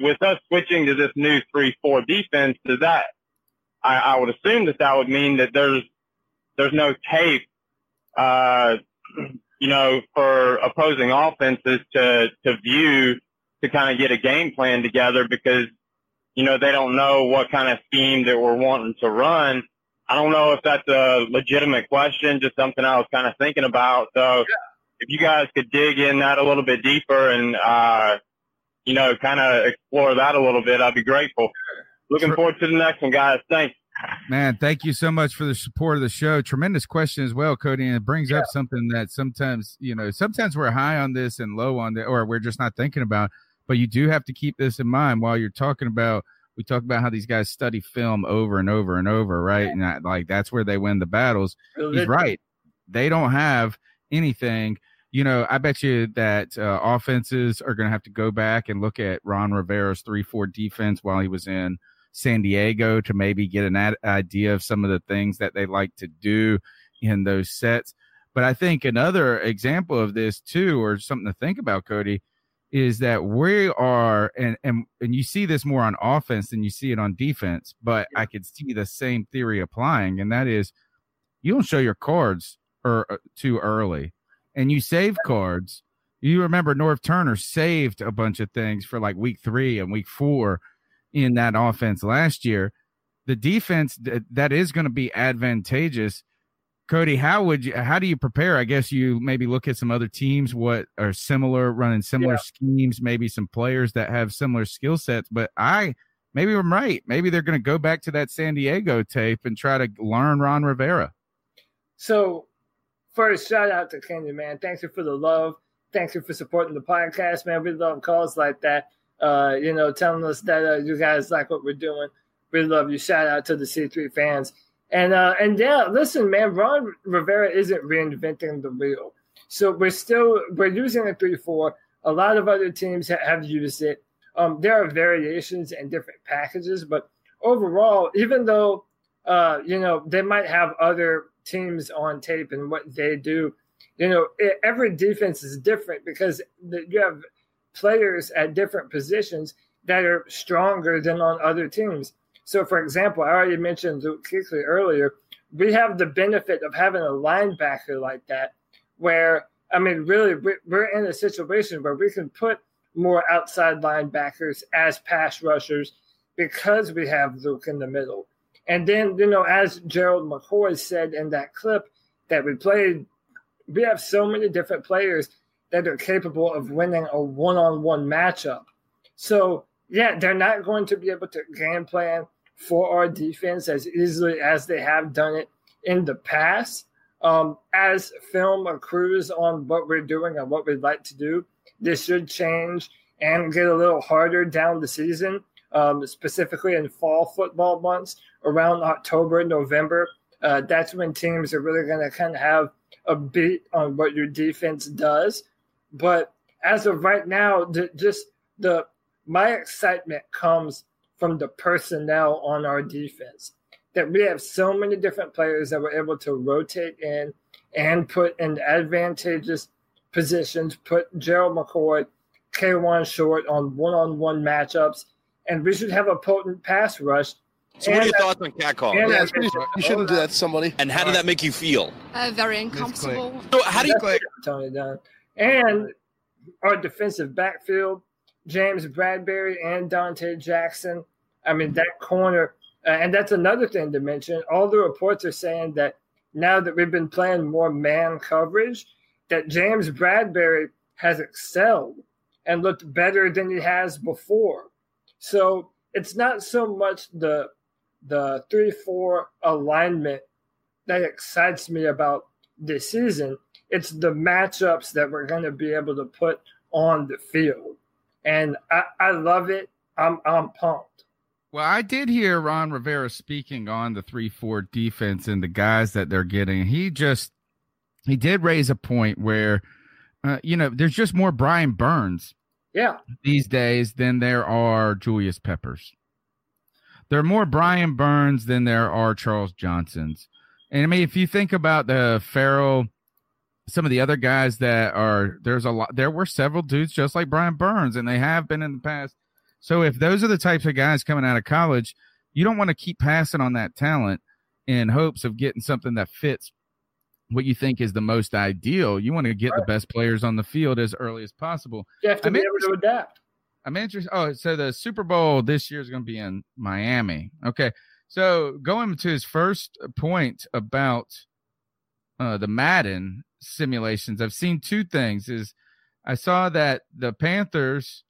with us switching to this new three four defense, does that? I, I would assume that that would mean that there's there's no tape, uh, you know, for opposing offenses to to view to kind of get a game plan together because you know they don't know what kind of scheme that we're wanting to run. I don't know if that's a legitimate question, just something I was kind of thinking about. So, if you guys could dig in that a little bit deeper and uh, you know, kind of explore that a little bit, I'd be grateful. Looking forward to the next one, guys. Thanks. Man, thank you so much for the support of the show. Tremendous question as well, Cody. And it brings yeah. up something that sometimes, you know, sometimes we're high on this and low on it, or we're just not thinking about. But you do have to keep this in mind while you're talking about. We talk about how these guys study film over and over and over, right? And that, like that's where they win the battles. He's right. They don't have anything you know, I bet you that uh, offenses are going to have to go back and look at Ron Rivera's 3 4 defense while he was in San Diego to maybe get an ad- idea of some of the things that they like to do in those sets. But I think another example of this, too, or something to think about, Cody, is that we are, and, and, and you see this more on offense than you see it on defense, but I could see the same theory applying, and that is you don't show your cards or, er, uh, too early and you save cards, you remember Norv Turner saved a bunch of things for like week three and week four in that offense last year. The defense that is going to be advantageous. Cody, how would you how do you prepare? I guess you maybe look at some other teams what are similar, running similar yeah. schemes, maybe some players that have similar skill sets. But I maybe I'm right. Maybe they're going to go back to that San Diego tape and try to learn Ron Rivera. So first, shout out to Kenny, man. Thanks you for the love. Thanks you for supporting the podcast, man. We love calls like that. Uh, you know, telling us that uh, you guys like what we're doing. We love you. Shout out to the C3 fans. And uh, and yeah, listen, man, Ron Rivera isn't reinventing the wheel. So we're still we're using a three four. A lot of other teams ha- have used it. Um, there are variations and different packages, but overall, even though uh, you know they might have other teams on tape and what they do. You know, it, every defense is different because the, you have players at different positions that are stronger than on other teams. So, for example, I already mentioned Luke Kuechly earlier. We have the benefit of having a linebacker like that, where I mean, really, we're in a situation where we can put more outside linebackers as pass rushers because we have Luke in the middle. And then, you know, as Gerald McCoy said in that clip that we played, we have so many different players that are capable of winning a one on one matchup. So, yeah, they're not going to be able to game plan for our defense as easily as they have done it in the past. Um, as film accrues on what we're doing and what we'd like to do, this should change and get a little harder down the season um, specifically in fall football months around October, November. Uh, that's when teams are really going to kind of have a beat on what your defense does. But as of right now, the, just the my excitement comes from the personnel on our defense. That we have so many different players that we're able to rotate in and put in advantageous positions, put Gerald McCoy, Kawann Short on one-on-one matchups, and we should have a potent pass rush. So, what are your thoughts on catcalling? Yeah, you shouldn't do that to somebody. And how did that make you feel? Uh, very uncomfortable. So, how do you click? Tony Dunn. And our defensive backfield, James Bradberry and Donte Jackson. I mean, that corner, uh, and that's another thing to mention. All the reports are saying that now that we've been playing more man coverage, that James Bradberry has excelled and looked better than he has before. So it's not so much the the three four alignment that excites me about this season. It's the matchups that we're going to be able to put on the field, and I, I love it. I'm I'm pumped. Well, I did hear Ron Rivera speaking on the three four defense and the guys that they're getting. He just he did raise a point where, uh, you know, there's just more Brian Burns, yeah, these days than there are Julius Peppers. There are more Brian Burns than there are Charles Johnsons. And I mean, if you think about the Farrell, some of the other guys that are there's a lot. There were several dudes just like Brian Burns, and they have been in the past. So if those are the types of guys coming out of college, you don't want to keep passing on that talent in hopes of getting something that fits what you think is the most ideal. You want to get right. the best players on the field as early as possible. You have to I'm be able to adapt. I'm interested. Oh, so the Super Bowl this year is going to be in Miami. Okay. So going to his first point about uh, the Madden simulations, I've seen two things. Is I saw that the Panthers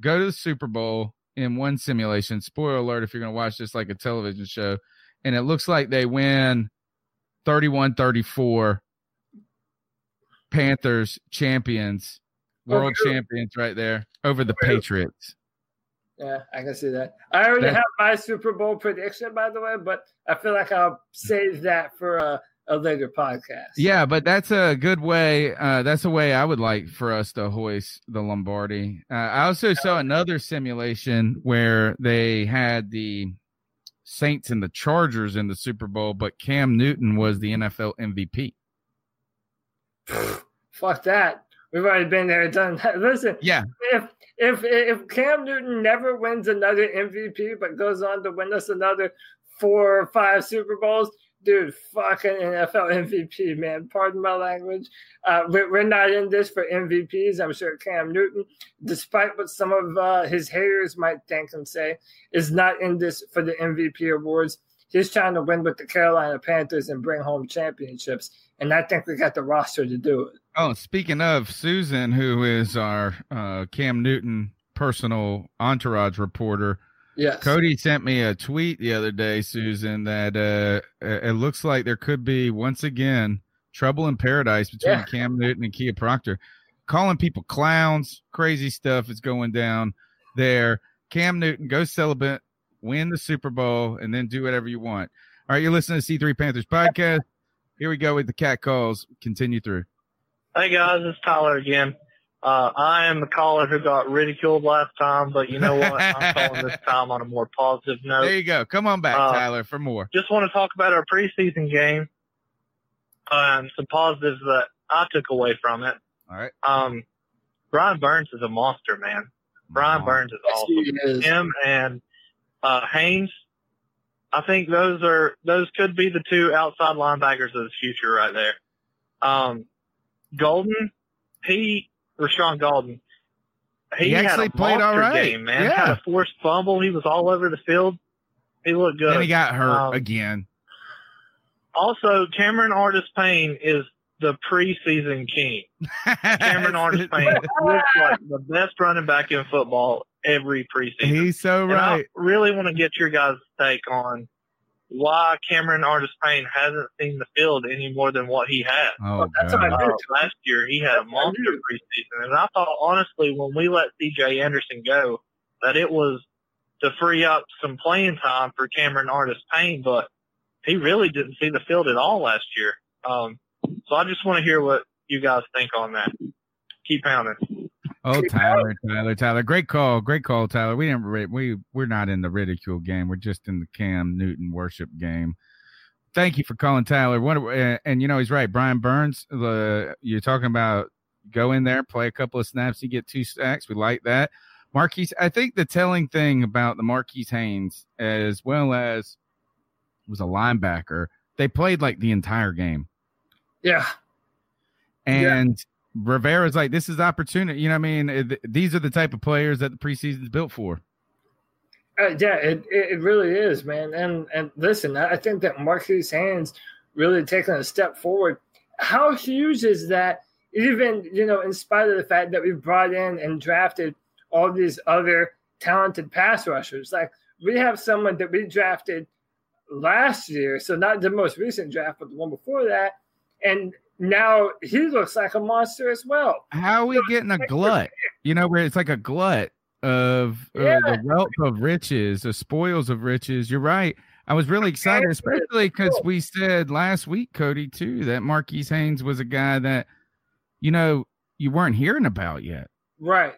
go to the Super Bowl in one simulation. Spoiler alert if you're going to watch this like a television show. And it looks like they win 31 34. Panthers champions, oh, world oh, champions right there over the oh, Patriots. Yeah, I can see that. I already That's, have my Super Bowl prediction, by the way, but I feel like I'll save that for a, a later podcast. Yeah, but that's a good way. Uh, that's a way I would like for us to hoist the Lombardi. Uh, I also saw another simulation where they had the Saints and the Chargers in the Super Bowl, but Cam Newton was the NFL MVP. <sighs> Fuck that. We've already been there, done that. <laughs> Listen, yeah. If if if Cam Newton never wins another MVP, but goes on to win us another four or five Super Bowls, dude, fucking NFL MVP, man. Pardon my language. Uh, we're, not in this for MVPs. I'm sure Cam Newton, despite what some of uh, his haters might think and say, is not in this for the MVP awards. He's trying to win with the Carolina Panthers and bring home championships. And I think we got the roster to do it. Oh, speaking of Susan, who is our uh, Cam Newton personal entourage reporter, Yes. Cody sent me a tweet the other day, Susan, that uh, it looks like there could be once again trouble in paradise between yeah. Cam Newton and Kia Proctor. Calling people clowns, crazy stuff is going down there. Cam Newton, go celebrate, win the Super Bowl, and then do whatever you want. All right, you're listening to C3 Panthers podcast. Here we go with the cat calls. Continue through. Hey guys, it's Tyler again. Uh, I am the caller who got ridiculed last time, but you know what? I'm <laughs> calling this time on a more positive note. There you go. Come on back, uh, Tyler, for more. Just want to talk about our preseason game and some positives that I took away from it. All right. Um, Brian Burns is a monster, man. Brian. Burns is awesome. Is. Him and uh, Haynes, I think those are those could be the two outside linebackers of the future right there. Um, Gaulden, he Rashaan Gaulden. He, he actually played all right. Game, man. Yeah. Had a forced fumble. He was all over the field. He looked good. And he got hurt um, again. Also, Cameron Artis Payne is the preseason king. <laughs> Cameron Artis Payne looks like the best running back in football every preseason. He's so right. Really want to get your guys' take on why Cameron Artis Payne hasn't seen the field any more than what he had. Oh, that's what I did. Last year, he had a monster preseason. And I thought, honestly, when we let CJ Anderson go, that it was to free up some playing time for Cameron Artis Payne, but he really didn't see the field at all last year. Um, so I just want to hear what you guys think on that. Keep pounding. Oh, <laughs> Tyler, Tyler, Tyler, great call, great call, Tyler. We didn't, we we're not in the ridicule game. We're just in the Cam Newton worship game. Thank you for calling, Tyler. What, and, and you know he's right. Brian Burns, the you're talking about go in there, play a couple of snaps, you get two sacks. We like that. Marquis, I think the telling thing about the Marquis Haynes, as well as was a linebacker, they played like the entire game. Yeah. And Rivera's like, this is opportunity. You know, I mean, these are the type of players that the preseason's built for. Uh, yeah, it, it really is, man. And and listen, I think that Marquis Haynes really taking a step forward. How huge is that? Even you know, in spite of the fact that we've brought in and drafted all these other talented pass rushers, like we have someone that we drafted last year. So not the most recent draft, but the one before that. And now he looks like a monster as well. How are we getting a glut? You know, where it's like a glut of uh, yeah. the wealth of riches, the spoils of riches. You're right. I was really excited, especially because we said last week, Cody, too, that Marquis Haynes was a guy that, you know, you weren't hearing about yet. Right.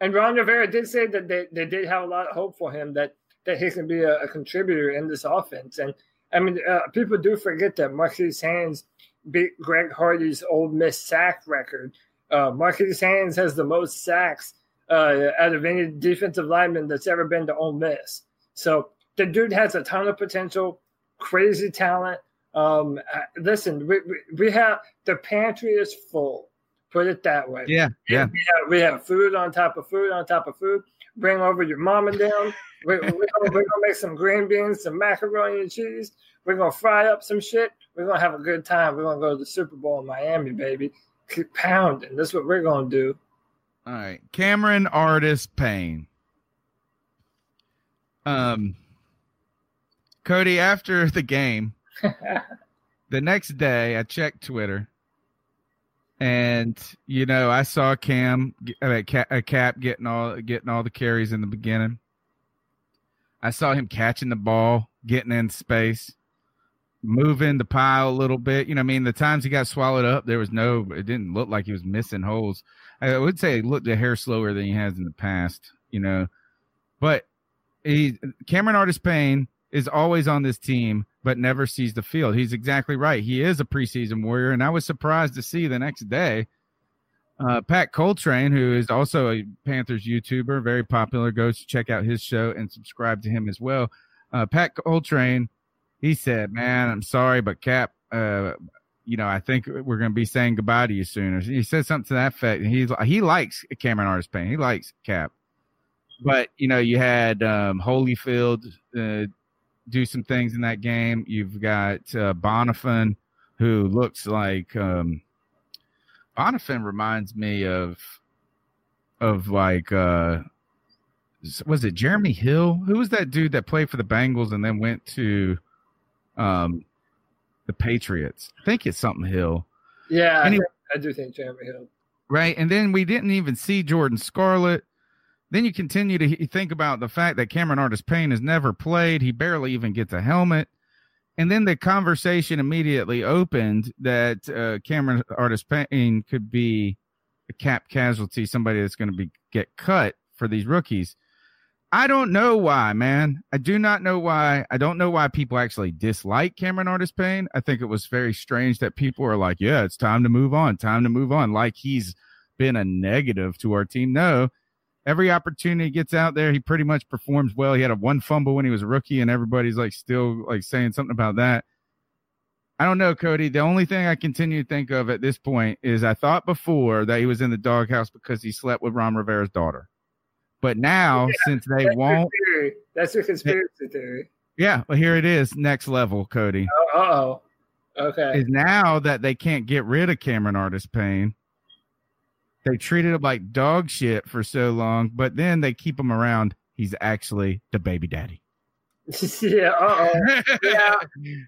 And Ron Rivera did say that they, they did have a lot of hope for him that that he can be a, a contributor in this offense. And I mean, uh, people do forget that Marquis Haynes Greg Hardy's Ole Miss sack record. Uh, Marquis Haynes has the most sacks uh, out of any defensive lineman that's ever been to Ole Miss. So the dude has a ton of potential, crazy talent. Um, uh, listen, we, we, we have the pantry is full. Put it that way. Yeah, yeah. We have, we have, food on top of food on top of food. Bring over your mom and them. we, are gonna, we're gonna make some green beans, some macaroni and cheese. We're gonna fry up some shit. We're gonna have a good time. We're gonna go to the Super Bowl in Miami, baby. Keep pounding. That's what we're gonna do. All right, Cameron Artis Payne. Um, Cody, after the game, <laughs> the next day I checked Twitter and you know I saw Cam a cap getting all getting all the carries in the beginning. I saw him catching the ball, getting in space, moving the pile a little bit. You know, I mean, the times he got swallowed up, there was no. It didn't look like he was missing holes. I would say he looked a hair slower than he has in the past. You know, but he Cameron Artis Payne is always on this team but never sees the field. He's exactly right. He is a preseason warrior, and I was surprised to see the next day uh, Pat Coltrane, who is also a Panthers YouTuber, very popular. Go check out his show and subscribe to him as well. Uh, Pat Coltrane, he said, "Man, I'm sorry, but Cap, uh, you know, I think we're going to be saying goodbye to you soon." He said something to that effect. He's he likes Cameron Artis Payne. He likes Cap, but you know, you had um, Holyfield uh, do some things in that game. You've got uh, Bonnafon, who looks like um, Bonnafon reminds me of of like uh, was it Jeremy Hill? Who was that dude that played for the Bengals and then went to um, the Patriots? I think it's something Hill. Yeah, anyway, I do think Jeremy Hill. Right, and then we didn't even see Jordan Scarlett. Then you continue to think about the fact that Cameron Artis Payne has never played. He barely even gets a helmet. And then the conversation immediately opened that uh, Cameron Artis Payne could be a cap casualty, somebody that's going to be get cut for these rookies. I don't know why, man. I do not know why. I don't know why people actually dislike Cameron Artis Payne. I think it was very strange that people are like, yeah, it's time to move on, time to move on, like he's been a negative to our team. No, every opportunity gets out there, he pretty much performs well. He had a one fumble when he was a rookie, and everybody's like still like saying something about that. I don't know, Cody. The only thing I continue to think of at this point is I thought before that he was in the doghouse because he slept with Ron Rivera's daughter. But now, yeah, since they that's won't, your that's your conspiracy theory. Yeah, but here it is, next level, Cody. Oh, okay. Is now that they can't get rid of Cameron Artis Payne, they treated him like dog shit for so long, but then they keep him around. He's actually the baby daddy. <laughs> yeah, uh oh. <laughs> yeah,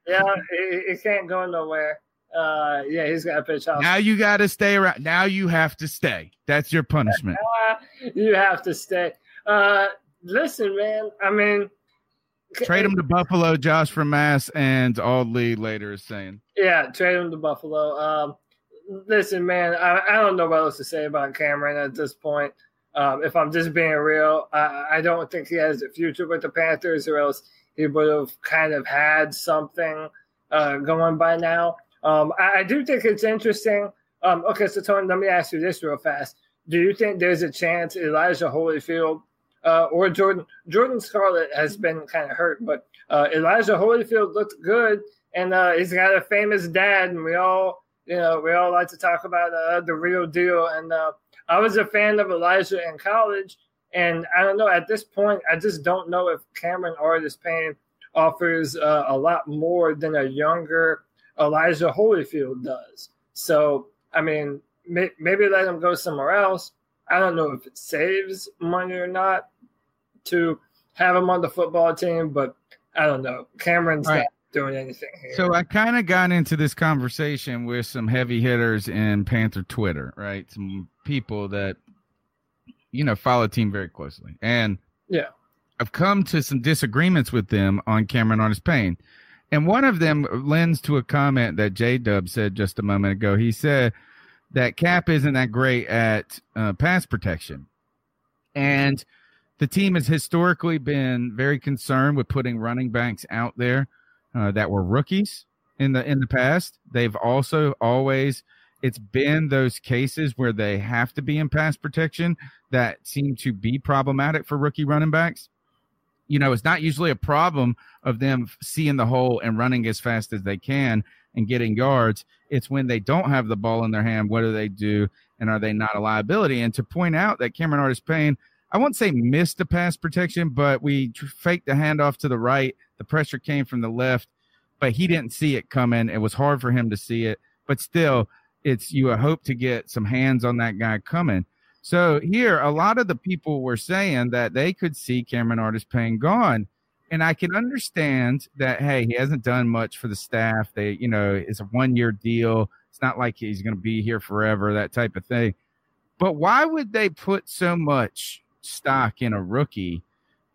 yeah, he, he, can't go nowhere. Uh, yeah, he's got to pitch off. Now you got to stay around. Now you have to stay. That's your punishment. <laughs> you have to stay. Uh, listen, man. I mean, trade him to Buffalo. Josh from Mass and Audley later is saying. Yeah, trade him to Buffalo. Um, listen, man, I, I don't know what else to say about Cameron at this point. Um, if I'm just being real, I, I don't think he has a future with the Panthers, or else he would have kind of had something uh, going by now. Um, I, I, do think it's interesting. Um, okay, so Tony, let me ask you this real fast. Do you think there's a chance Elijah Holyfield uh, or Jordan Jordan Scarlett has been kind of hurt, but uh, Elijah Holyfield looked good, and uh, he's got a famous dad, and we all you know, we all like to talk about uh, the real deal. And uh, I was a fan of Elijah in college. And I don't know, at this point, I just don't know if Cameron Artis Payne offers uh, a lot more than a younger Elijah Holyfield does. So, I mean, may- maybe let him go somewhere else. I don't know if it saves money or not to have him on the football team, but I don't know. Cameron's right. not doing anything here. So I kind of got into this conversation with some heavy hitters in Panther Twitter, right? Some people that you know follow the team very closely, and yeah, I've come to some disagreements with them on Cameron Artis Payne. And one of them lends to a comment that J Dub said just a moment ago. He said that Cap isn't that great at uh, pass protection. And the team has historically been very concerned with putting running backs out there uh, that were rookies in the in the past. They've also always it's been those cases where they have to be in pass protection that seem to be problematic for rookie running backs you know, it's not usually a problem of them seeing the hole and running as fast as they can and getting yards. It's when they don't have the ball in their hand, what do they do? And are they not a liability? And to point out that Cameron Artis Payne, I won't say missed the pass protection, but we faked the handoff to the right. The pressure came from the left, but he didn't see it coming. It was hard for him to see it, but still, it's you hope to get some hands on that guy coming. So here, a lot of the people were saying that they could see Cameron Artis Payne gone. And I can understand that, hey, he hasn't done much for the staff. They, you know, it's a one year deal. It's not like he's going to be here forever, that type of thing. But why would they put so much stock in a rookie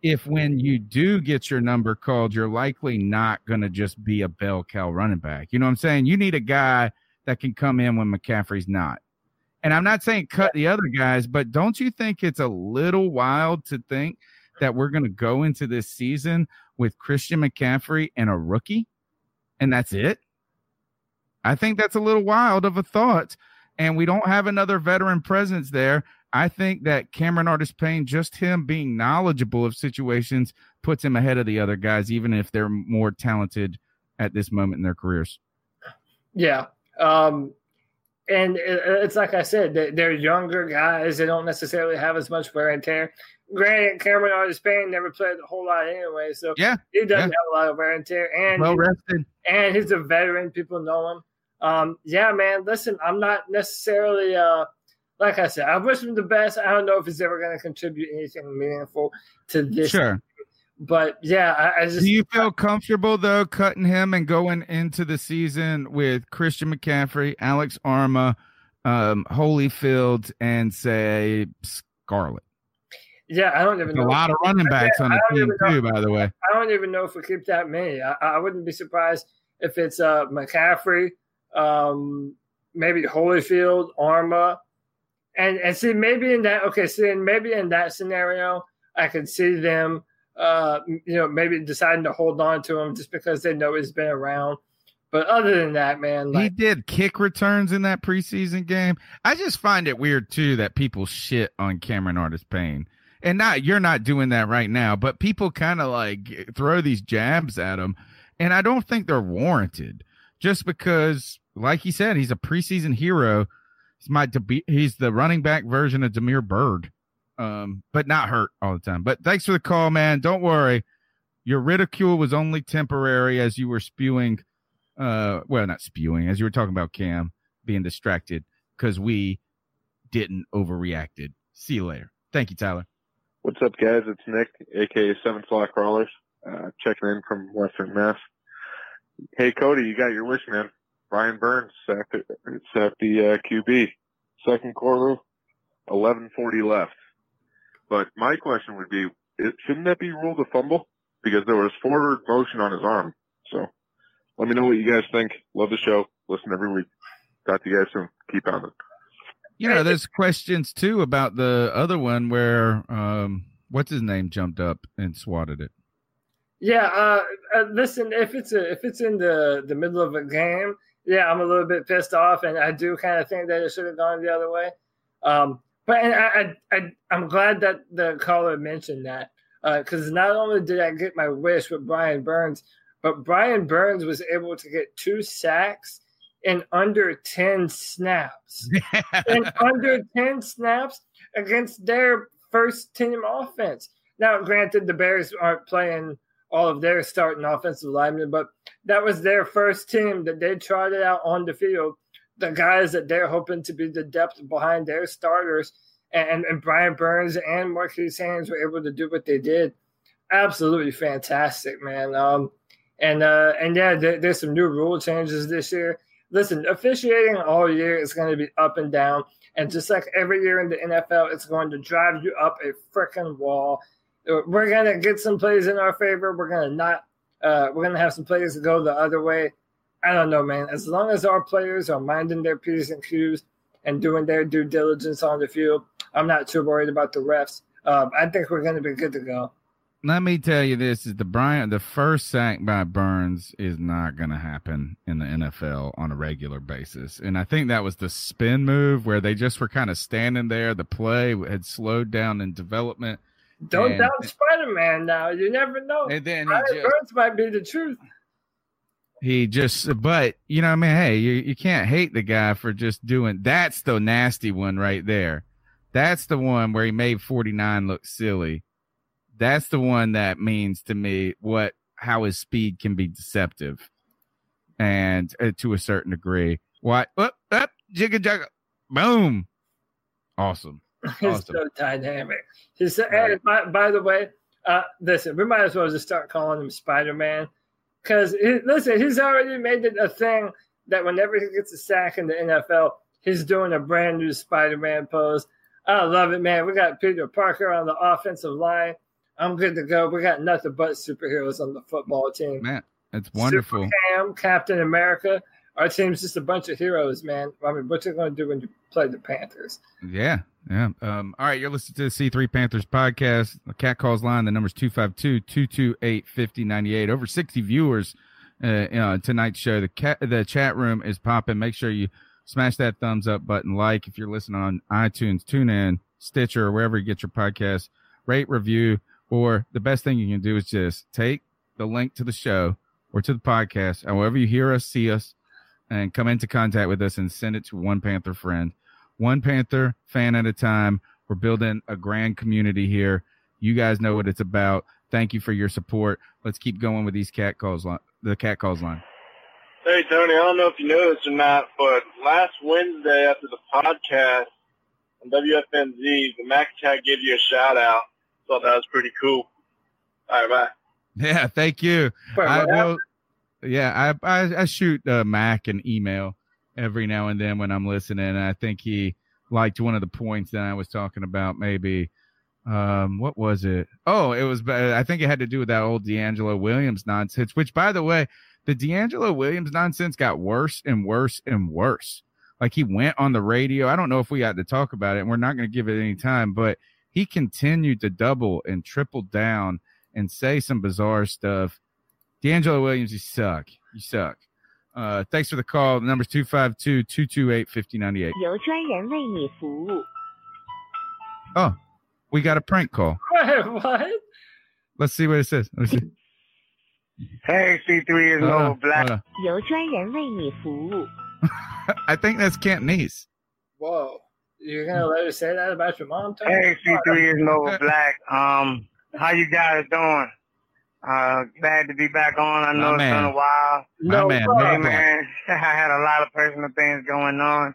if when you do get your number called, you're likely not going to just be a bell cow running back? You know what I'm saying? You need a guy that can come in when McCaffrey's not. And I'm not saying cut the other guys, but don't you think it's a little wild to think that we're going to go into this season with Christian McCaffrey and a rookie and that's it? I think that's a little wild of a thought. And we don't have another veteran presence there. I think that Cameron Artis Payne, just him being knowledgeable of situations, puts him ahead of the other guys, even if they're more talented at this moment in their careers. Yeah. Um, and it's like I said, they're younger guys. They don't necessarily have as much wear and tear. Granted, Cameron Artis Payne never played a whole lot anyway, so yeah, he doesn't yeah. have a lot of wear and tear. And well rested, and he's a veteran. People know him. Um, yeah, man. Listen, I'm not necessarily uh, like I said. I wish him the best. I don't know if he's ever going to contribute anything meaningful to this. Sure but yeah, I, I, just. Do you feel comfortable though cutting him and going into the season with Christian McCaffrey, Alex Armah, um, Holyfield, and say Scarlett? Yeah, I don't even know. A lot of running backs on the team too, by the way. I don't even know if we keep that many. I, I wouldn't be surprised if it's uh, McCaffrey, um, maybe Holyfield, Armah, and and see maybe in that okay, see maybe in that scenario I could see them uh, you know, maybe deciding to hold on to him just because they know he's been around. But other than that, man, like, he did kick returns in that preseason game. I just find it weird too that people shit on Cameron Artis Payne. And not you're not doing that right now, but people kind of like throw these jabs at him, and I don't think they're warranted. Just because, like he said, he's a preseason hero. He's my he's the running back version of Damiere Byrd um, but not hurt all the time. But thanks for the call, man. Don't worry. Your ridicule was only temporary as you were spewing, uh, well, not spewing, as you were talking about Cam being distracted because we didn't overreacted. See you later. Thank you, Tyler. What's up, guys? It's Nick, aka Seven Fly Crawlers, uh, checking in from Western Mass. Hey, Cody, you got your wish, man. Brian Burns sacked the uh, QB. Second quarter, 11:40 left. But my question would be, it, shouldn't that be ruled a fumble? Because there was forward motion on his arm. So let me know what you guys think. Love the show. Listen every week. Talk to you guys soon. Keep on it. You know, there's questions too about the other one where um what's his name jumped up and swatted it. Yeah, uh, uh, listen, if it's a, if it's in the the middle of a game, yeah, I'm a little bit pissed off, and I do kind of think that it should have gone the other way. Um, but and I, I, I am glad that the caller mentioned that because uh, not only did I get my wish with Brian Burns, but Brian Burns was able to get two sacks in under ten snaps. <laughs> in under ten snaps against their first team offense. Now, granted, the Bears aren't playing all of their starting offensive linemen, but that was their first team that they trotted out on the field the guys that they're hoping to be the depth behind their starters. And, and Brian Burns and Marquis Haynes were able to do what they did. absolutely fantastic, man. Um, and uh, and yeah, there, there's some new rule changes this year. Listen, officiating all year is going to be up and down, and just like every year in the NFL, it's going to drive you up a freaking wall. We're gonna get some plays in our favor. We're gonna not. Uh, we're gonna have some plays go the other way. I don't know, man. As long as our players are minding their p's and q's and doing their due diligence on the field, I'm not too worried about the refs. Um, I think we're going to be good to go. Let me tell you this: is the Bryant the first sack by Burns is not going to happen in the NFL on a regular basis, and I think that was the spin move where they just were kind of standing there. The play had slowed down in development. Don't doubt Spider Man now. You never know. And then Brian just, Burns might be the truth. He just, but you know, I mean, hey, you you can't hate the guy for just doing. That's the nasty one right there that's the one where he made 49 look silly. That's the one that means to me what how his speed can be deceptive, and uh, to a certain degree. What up up jigga jagga, boom, awesome. <laughs> He's awesome. so dynamic. He's right. by, by the way, uh, listen, we might as well just start calling him Spider Man because listen, he's already made it a thing that whenever he gets a sack in the NFL, he's doing a brand new Spider Man pose. I love it, man. We got Peter Parker on the offensive line. I'm good to go. We got nothing but superheroes on the football team. Man, it's wonderful. Cam, Captain America. Our team's just a bunch of heroes, man. I mean, what you going to do when you play the Panthers? Yeah, yeah. Um, all right, you're listening to the C3 Panthers podcast. The Cat Calls line, the number's 252 228 5098. Over 60 viewers uh, uh, tonight's show. The, cat, the chat room is popping. Make sure you – smash that thumbs up button. Like if you're listening on iTunes, tune in, Stitcher, or wherever you get your podcast. Rate, review, or the best thing you can do is just take the link to the show or to the podcast, however you hear us, see us, and come into contact with us and send it to one Panther friend, one Panther fan at a time. We're building a grand community here. You guys know what it's about. Thank you for your support. Let's keep going with these cat calls. Line, The cat calls line. Hey, Tony, I don't know if you know this or not, but last Wednesday after the podcast on WFNZ, the Mac Attack gave you a shout out. Thought that was pretty cool. All right, bye. Yeah, thank you. I will, yeah, I, I, I shoot uh, Mac an email every now and then when I'm listening. I think he liked one of the points that I was talking about. Maybe, um, what was it? Oh, it was, I think it had to do with that old DeAngelo Williams nonsense, which by the way, the DeAngelo Williams nonsense got worse and worse and worse. Like he went on the radio. I don't know if we got to talk about it, and we're not going to give it any time, but he continued to double and triple down and say some bizarre stuff. DeAngelo Williams, you suck. You suck. Uh, thanks for the call. The number's 252 228 5098. Oh, we got a prank call. <laughs> what? Let's see what it says. Let's see. Hey, C3 is Nova Black. <laughs> I think that's Cantonese. Whoa. You're gonna let her say that about your mom? Tony? Hey, C3 is Nova <laughs> Black. Um, how you guys doing? Uh, glad to be back on. I know My it's man. been a while. My no, man, hey, man. <laughs> I had a lot of personal things going on,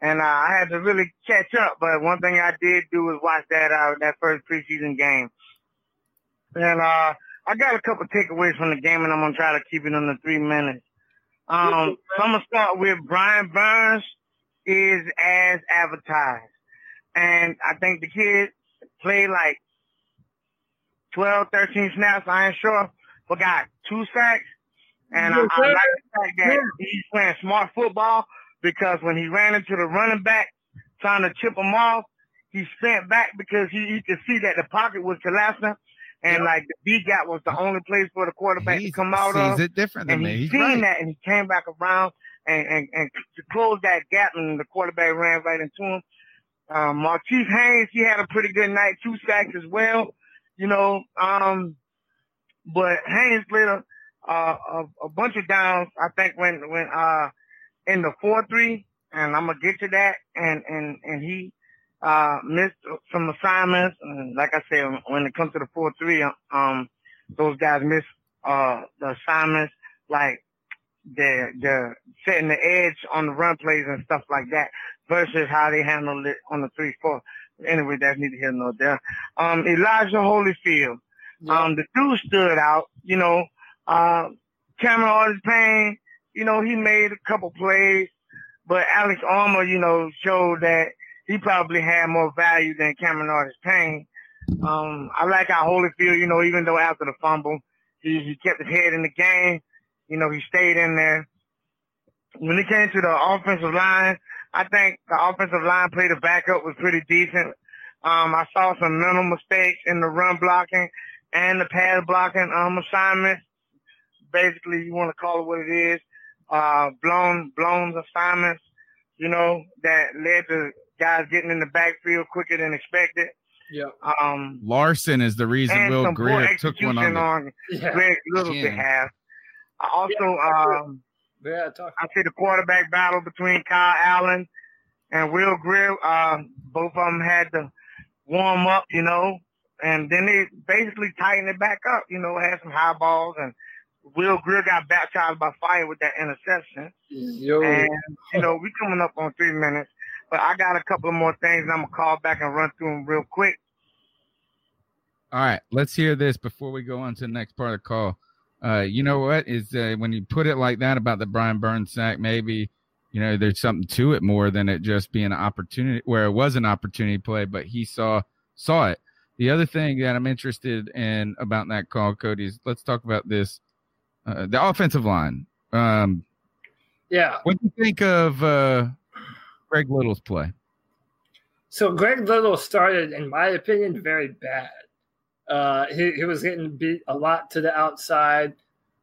and uh, I had to really catch up. But one thing I did do was watch that uh, that first preseason game, and uh, I got a couple takeaways from the game, and I'm gonna try to keep it under three minutes. Um, so I'm gonna start with Brian Burns is as advertised, and I think the kid played like 12, 13 snaps. I ain't sure, but got two sacks, and I, I like the fact that he's playing smart football because when he ran into the running back trying to chip him off, he spent back because he, he could see that the pocket was collapsing and yep. like the B gap was the only place for the quarterback he to come out sees of. it different than and me. He He's seen right. that and he came back around and, and, and to close that gap and the quarterback ran right into him. Um, Marquis Haynes, he had a pretty good night, two sacks as well, you know. Um, but Haynes played a, uh, a, a bunch of downs. I think when when uh in the four three, and I'm gonna get to that. And and and he uh, missed some assignments. And like I said, when it comes to the four three, um, those guys miss uh the assignments, like they're they're setting the edge on the run plays and stuff like that, versus how they handled it on the three four. Anyway, that's neither here nor there. Um, Elijah Holyfield. Um, the two stood out. You know, uh, Cameron Artis Payne, you know, he made a couple plays, but Alex Armah, you know, showed that he probably had more value than Cameron Artis Payne. Um, I like how Holyfield, you know, even though after the fumble, he, he kept his head in the game. You know, he stayed in there. When it came to the offensive line, I think the offensive line play the backup was pretty decent. Um, I saw some mental mistakes in the run blocking and the pass blocking um, assignments. Basically, you want to call it what it is. Uh, blown, blown assignments, you know, that led to guys getting in the backfield quicker than expected. Yeah. Um, Larsen is the reason Will some Grier took one on. execution on Yeah. Greg Little's Yeah. behalf. I also, Yeah, um, Yeah, talk. I see the quarterback battle between Kyle Allen and Will Grier. Um, both of them had to warm up, you know, and then they basically tightened it back up, you know, had some high balls and Will Grier got baptized by fire with that interception. Yo. And, you know, we coming up on three minutes, but I got a couple of more things and I'm going to call back and run through them real quick. All right, let's hear this before we go on to the next part of the call. Uh, you know what is uh, when you put it like that about the Brian Burns sack, maybe you know there's something to it more than it just being an opportunity where it was an opportunity play, but he saw saw it. The other thing that I'm interested in about that call, Cody, is let's talk about this. Uh, the offensive line. Um, Yeah. what do you think of uh, Greg Little's play? So Greg Little started, in my opinion, very bad. Uh, he, he was getting beat a lot to the outside.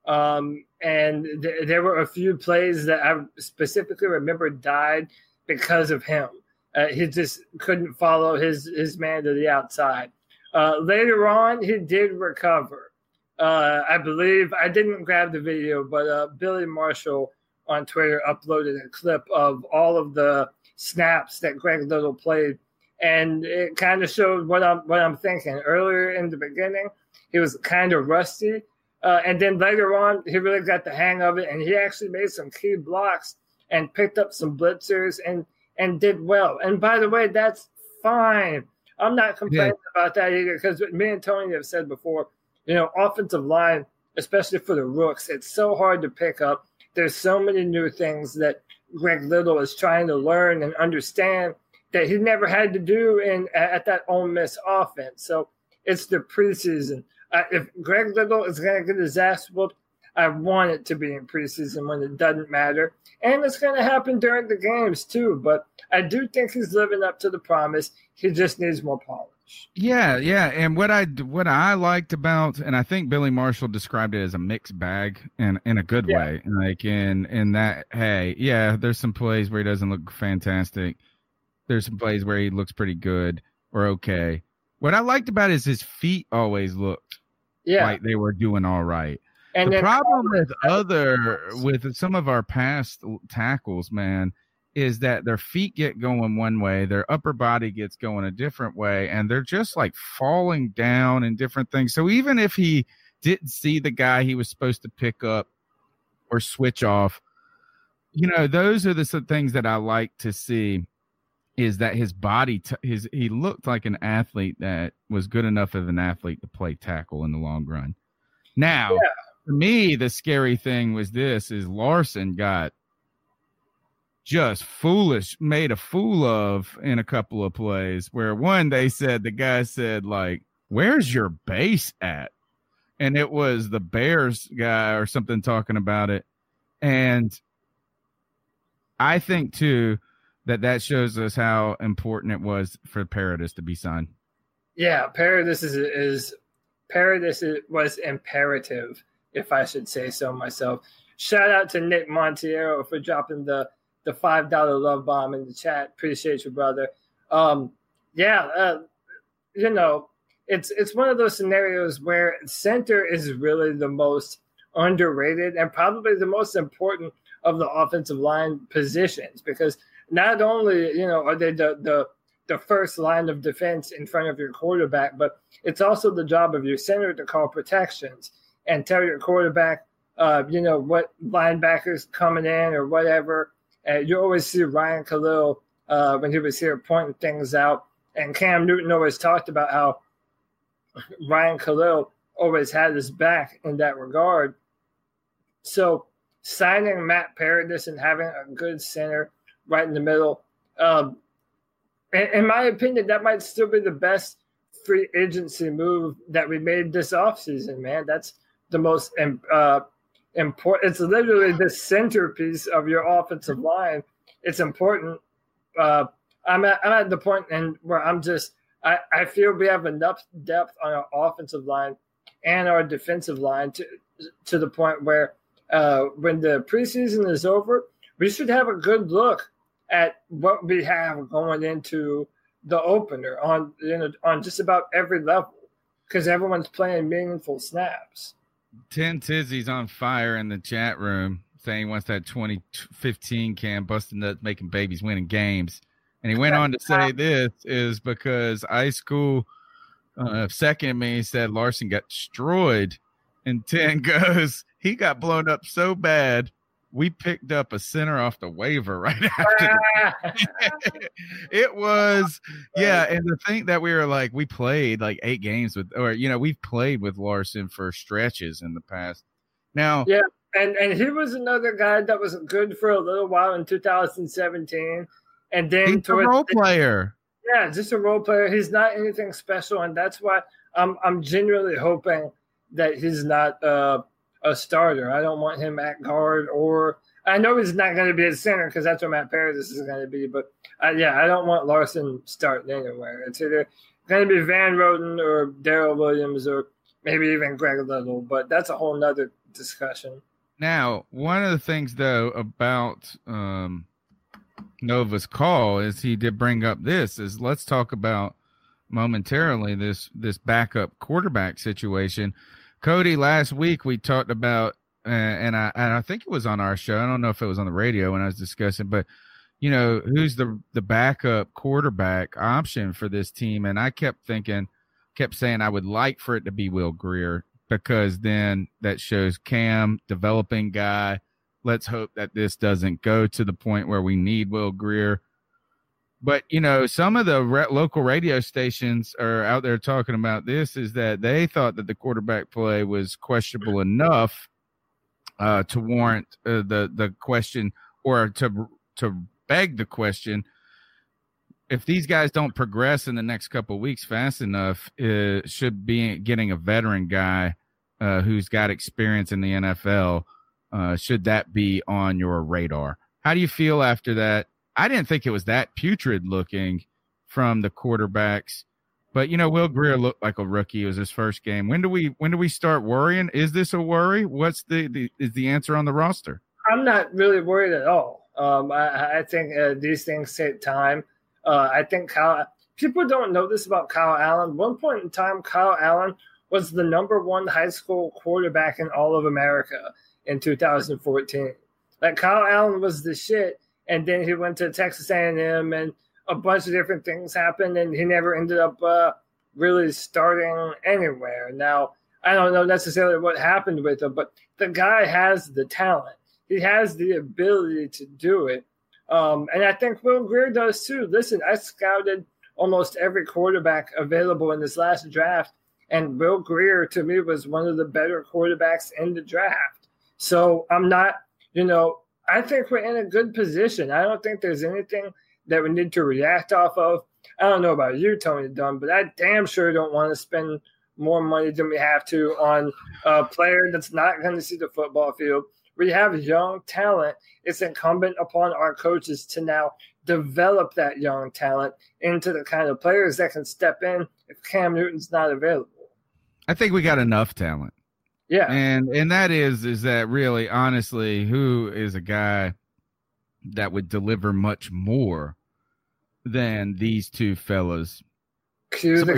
Um, and th- there were a few plays that I specifically remember died because of him. Uh, he just couldn't follow his, his man to the outside. Uh, later on, he did recover. Uh, I believe I didn't grab the video, but uh, Billy Marshall on Twitter uploaded a clip of all of the snaps that Greg Little played, and it kind of showed what I'm what I'm thinking. Earlier in the beginning, he was kind of rusty, uh, and then later on, he really got the hang of it, and he actually made some key blocks and picked up some blitzers and and did well. And by the way, that's fine. I'm not complaining about that either because me and Tony have said before, you know, offensive line, especially for the rooks, it's so hard to pick up. There's so many new things that Greg Little is trying to learn and understand that he never had to do in at that Ole Miss offense. So it's the preseason. Uh, if Greg Little is going to get his ass whooped, I want it to be in preseason when it doesn't matter. And it's going to happen during the games too. But I do think he's living up to the promise. He just needs more polish. Yeah, yeah, and what I what I liked about, and I think Billy Marshall described it as a mixed bag, in in a good Yeah. way, like in in that, hey, yeah, there's some plays where he doesn't look fantastic, there's some plays where he looks pretty good or okay. What I liked about it is his feet always looked Yeah. like they were doing all right. And the problem with other <laughs> with some of our past tackles, man, is that their feet get going one way, their upper body gets going a different way, and they're just like falling down and different things. So even if he didn't see the guy he was supposed to pick up or switch off, you know, those are the things that I like to see. Is that his body? T- his he looked like an athlete that was good enough of an athlete to play tackle in the long run. Now, for me, the scary thing was this: is Larsen got just foolish, made a fool of in a couple of plays. Where one, they said the guy said like, "Where's your base at?" and it was the Bears guy or something talking about it, and I think too that that shows us how important it was for Paradis to be signed. Yeah, Paradis is is Paradis is, was imperative, if I should say so myself. Shout out to Nick Montiero for dropping the the five dollar love bomb in the chat. Appreciate you, brother. Um, yeah, uh, you know, it's it's one of those scenarios where center is really the most underrated and probably the most important of the offensive line positions because not only you know are they the the the first line of defense in front of your quarterback, but it's also the job of your center to call protections and tell your quarterback, uh, you know, what linebackers coming in or whatever. Uh, you always see Ryan Kalil uh, when he was here pointing things out, and Cam Newton always talked about how Ryan Kalil always had his back in that regard. So signing Matt Paradis and having a good center right in the middle, um, in, my opinion, that might still be the best free agency move that we made this offseason, man. That's the most uh, important. It's literally the centerpiece of your offensive line. It's important. Uh, I'm at, I'm at the point and where I'm just I, I feel we have enough depth on our offensive line and our defensive line to to the point where uh, when the preseason is over, we should have a good look at what we have going into the opener on you know on just about every level because everyone's playing meaningful snaps. Ten Tizzy's on fire in the chat room saying he wants that 2015 cam busting nuts making babies winning games. And he went on to say <laughs> this is because high school uh, second me said Larsen got destroyed. And 10 <laughs> goes, he got blown up so bad. We picked up a center off the waiver <laughs> right after. <laughs> <laughs> it was, yeah. And the thing that we were like, we played like eight games with, or, you know, we've played with Larsen for stretches in the past. Now, yeah. And, and he was another guy that was good for a little while in 2017. And then he's a role the, player. Yeah, just a role player. He's not anything special, and that's why I'm I'm genuinely hoping that he's not uh, a starter. I don't want him at guard, or I know he's not going to be at center because that's what Matt Paradis is going to be. But uh, yeah, I don't want Larsen starting anywhere. It's either going to be Van Roten or Daryl Williams or maybe even Greg Little, but that's a whole nother discussion. Now, one of the things though about um, Nova's call is he did bring up this is let's talk about momentarily this this backup quarterback situation. Cody, last week we talked about uh, and I and I think it was on our show. I don't know if it was on the radio when I was discussing, but you know who's the the backup quarterback option for this team? And I kept thinking, kept saying I would like for it to be Will Grier because then that shows Cam developing guy let's hope that this doesn't go to the point where we need Will Grier. But you know, some of the re- local radio stations are out there talking about this. Is that they thought that the quarterback play was questionable enough uh, to warrant uh, the the question, or to to beg the question. If these guys don't progress in the next couple weeks fast enough, uh, should be getting a veteran guy uh, who's got experience in the NFL uh, should that be on your radar? How do you feel after that? I didn't think it was that putrid looking from the quarterbacks, but you know, Will Grier looked like a rookie. It was his first game. When do we when do we start worrying? Is this a worry? What's the, the is the answer on the roster? I'm not really worried at all. Um, I, I, think uh, these things take time. Uh, I think Kyle. People don't know this about Kyle Allen. One point in time, Kyle Allen was the number one high school quarterback in all of America in 2014. Like Kyle Allen was the shit, and then he went to Texas A&M, and a bunch of different things happened, and he never ended up uh, really starting anywhere. Now I don't know necessarily what happened with him, but the guy has the talent. He has the ability to do it. Um, and I think Will Grier does too. Listen, I scouted almost every quarterback available in this last draft, and Will Grier to me was one of the better quarterbacks in the draft. So I'm not, you know, I think we're in a good position. I don't think there's anything that we need to react off of. I don't know about you, Tony Dunn, but I damn sure don't want to spend more money than we have to on a player that's not going to see the football field. We have young talent. It's incumbent upon our coaches to now develop that young talent into the kind of players that can step in if Cam Newton's not available. I think we got enough talent. Yeah. And and that is is that really honestly who is a guy that would deliver much more than these two fellas. Cue the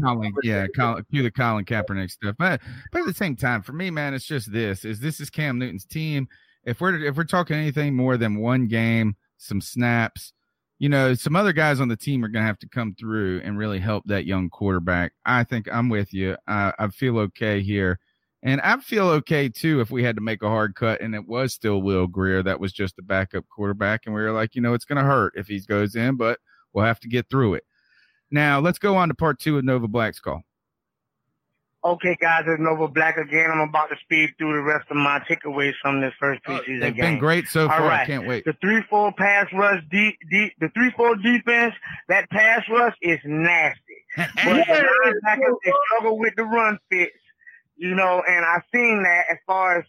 Colin, yeah, Colin, cue the Colin Kaepernick stuff. But but at the same time, for me, man, it's just this: is this is Cam Newton's team. If we're if we're talking anything more than one game, some snaps, you know, some other guys on the team are going to have to come through and really help that young quarterback. I think I'm with you. I, I feel okay here and I feel okay too if we had to make a hard cut and it was still Will Grier that was just a backup quarterback. And we were like, you know, it's going to hurt if he goes in, but we'll have to get through it. Now let's go on to part two of Nova Black's call. Okay, guys, it's Nova Black again. I'm about to speed through the rest of my takeaways from this first Oh, preseason they've game. been great so far. I can't wait. The three four pass rush, deep, deep, the three four defense. That pass rush is nasty. <laughs> But the linebackers they struggle with the run fits, you know, and I've seen that as far as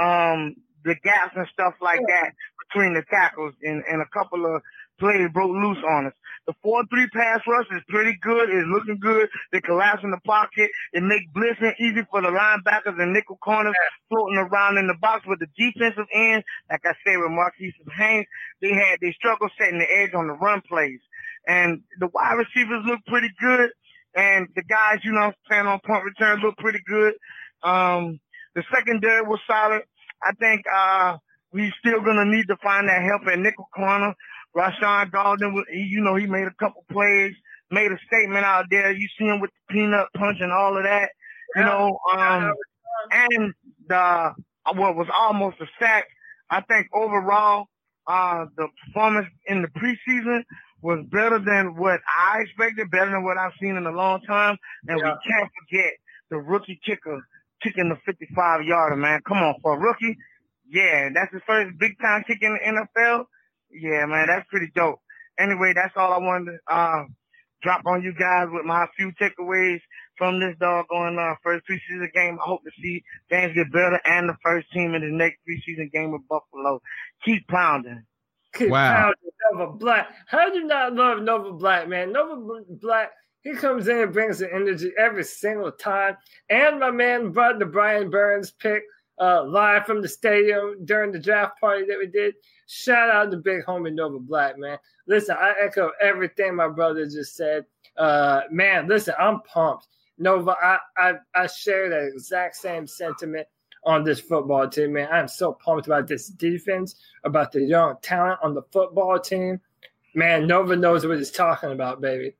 um the gaps and stuff like that between the tackles and, and a couple of plays broke loose on us. The four three pass rush is pretty good, it's looking good. They collapse in the pocket, it make blitzing easy for the linebackers and nickel corners floating around in the box with the defensive end, like I said with Marquis Haynes, they had they struggled setting the edge on the run plays. And the wide receivers look pretty good. And the guys, you know, playing on punt return look pretty good. Um, the secondary was solid. I think, uh, we still gonna need to find that help at nickel corner. Rashaan Gaulden, he, you know, he made a couple plays, made a statement out there. You see him with the peanut punch and all of that, you know, um, and the, what was almost a sack. I think overall, uh, the performance in the preseason was better than what I expected, better than what I've seen in a long time. And Yeah. we can't forget the rookie kicker kicking the 55 yarder, man. Come on, for a rookie. Yeah, that's his first big time kick in the NFL. Yeah, man, that's pretty dope. Anyway, that's all I wanted to, uh, drop on you guys with my few takeaways from this doggone, uh, first preseason game. I hope to see things get better and the first team in the next preseason game with Buffalo. Keep pounding. Wow. Nova Black. How do you not love Nova Black, man? Nova Black, he comes in and brings the energy every single time. And my man brought the Brian Burns pick uh, live from the stadium during the draft party that we did. Shout out to big homie Nova Black, man. Listen, I echo everything my brother just said. Uh, man, listen, I'm pumped. Nova, I, I, I share that exact same sentiment on this football team, man. I'm so pumped about this defense, about the young talent on the football team. Man, Nova knows what he's talking about, baby.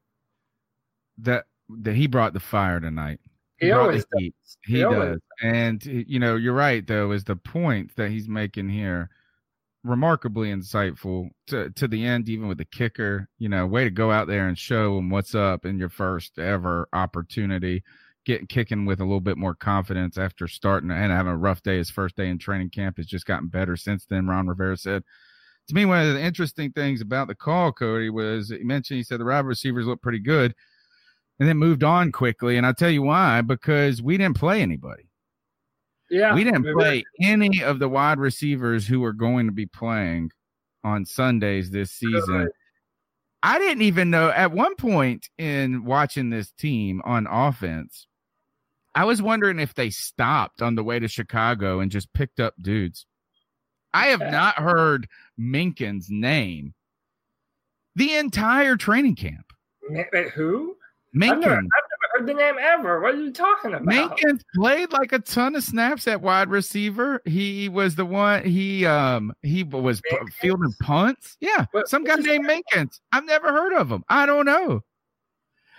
that that he brought the fire tonight. He brought always does. He, He always does. And you know, you're right though, is the point that he's making here remarkably insightful to to the end, even with the kicker. You know, way to go out there and show him what's up in your first ever opportunity. Getting kicking with a little bit more confidence after starting and having a rough day. His first day in training camp has just gotten better since then. Ron Rivera said to me, one of the interesting things about the call, Cody, was he mentioned he said the wide receivers look pretty good and then moved on quickly. And I'll tell you why, because we didn't play anybody. Yeah. we didn't play any of the wide receivers who were going to be playing on Sundays this season. I didn't even know at one point in watching this team on offense, I was wondering if they stopped on the way to Chicago and just picked up dudes. I have not heard Minkin's name the entire training camp. Wait, who? I've never, I've never heard the name ever. What are you talking about? Minkins played like a ton of snaps at wide receiver. He was the one. He um he was fielding punts. Yeah, some guy named Minkins. I've never heard of him. I don't know.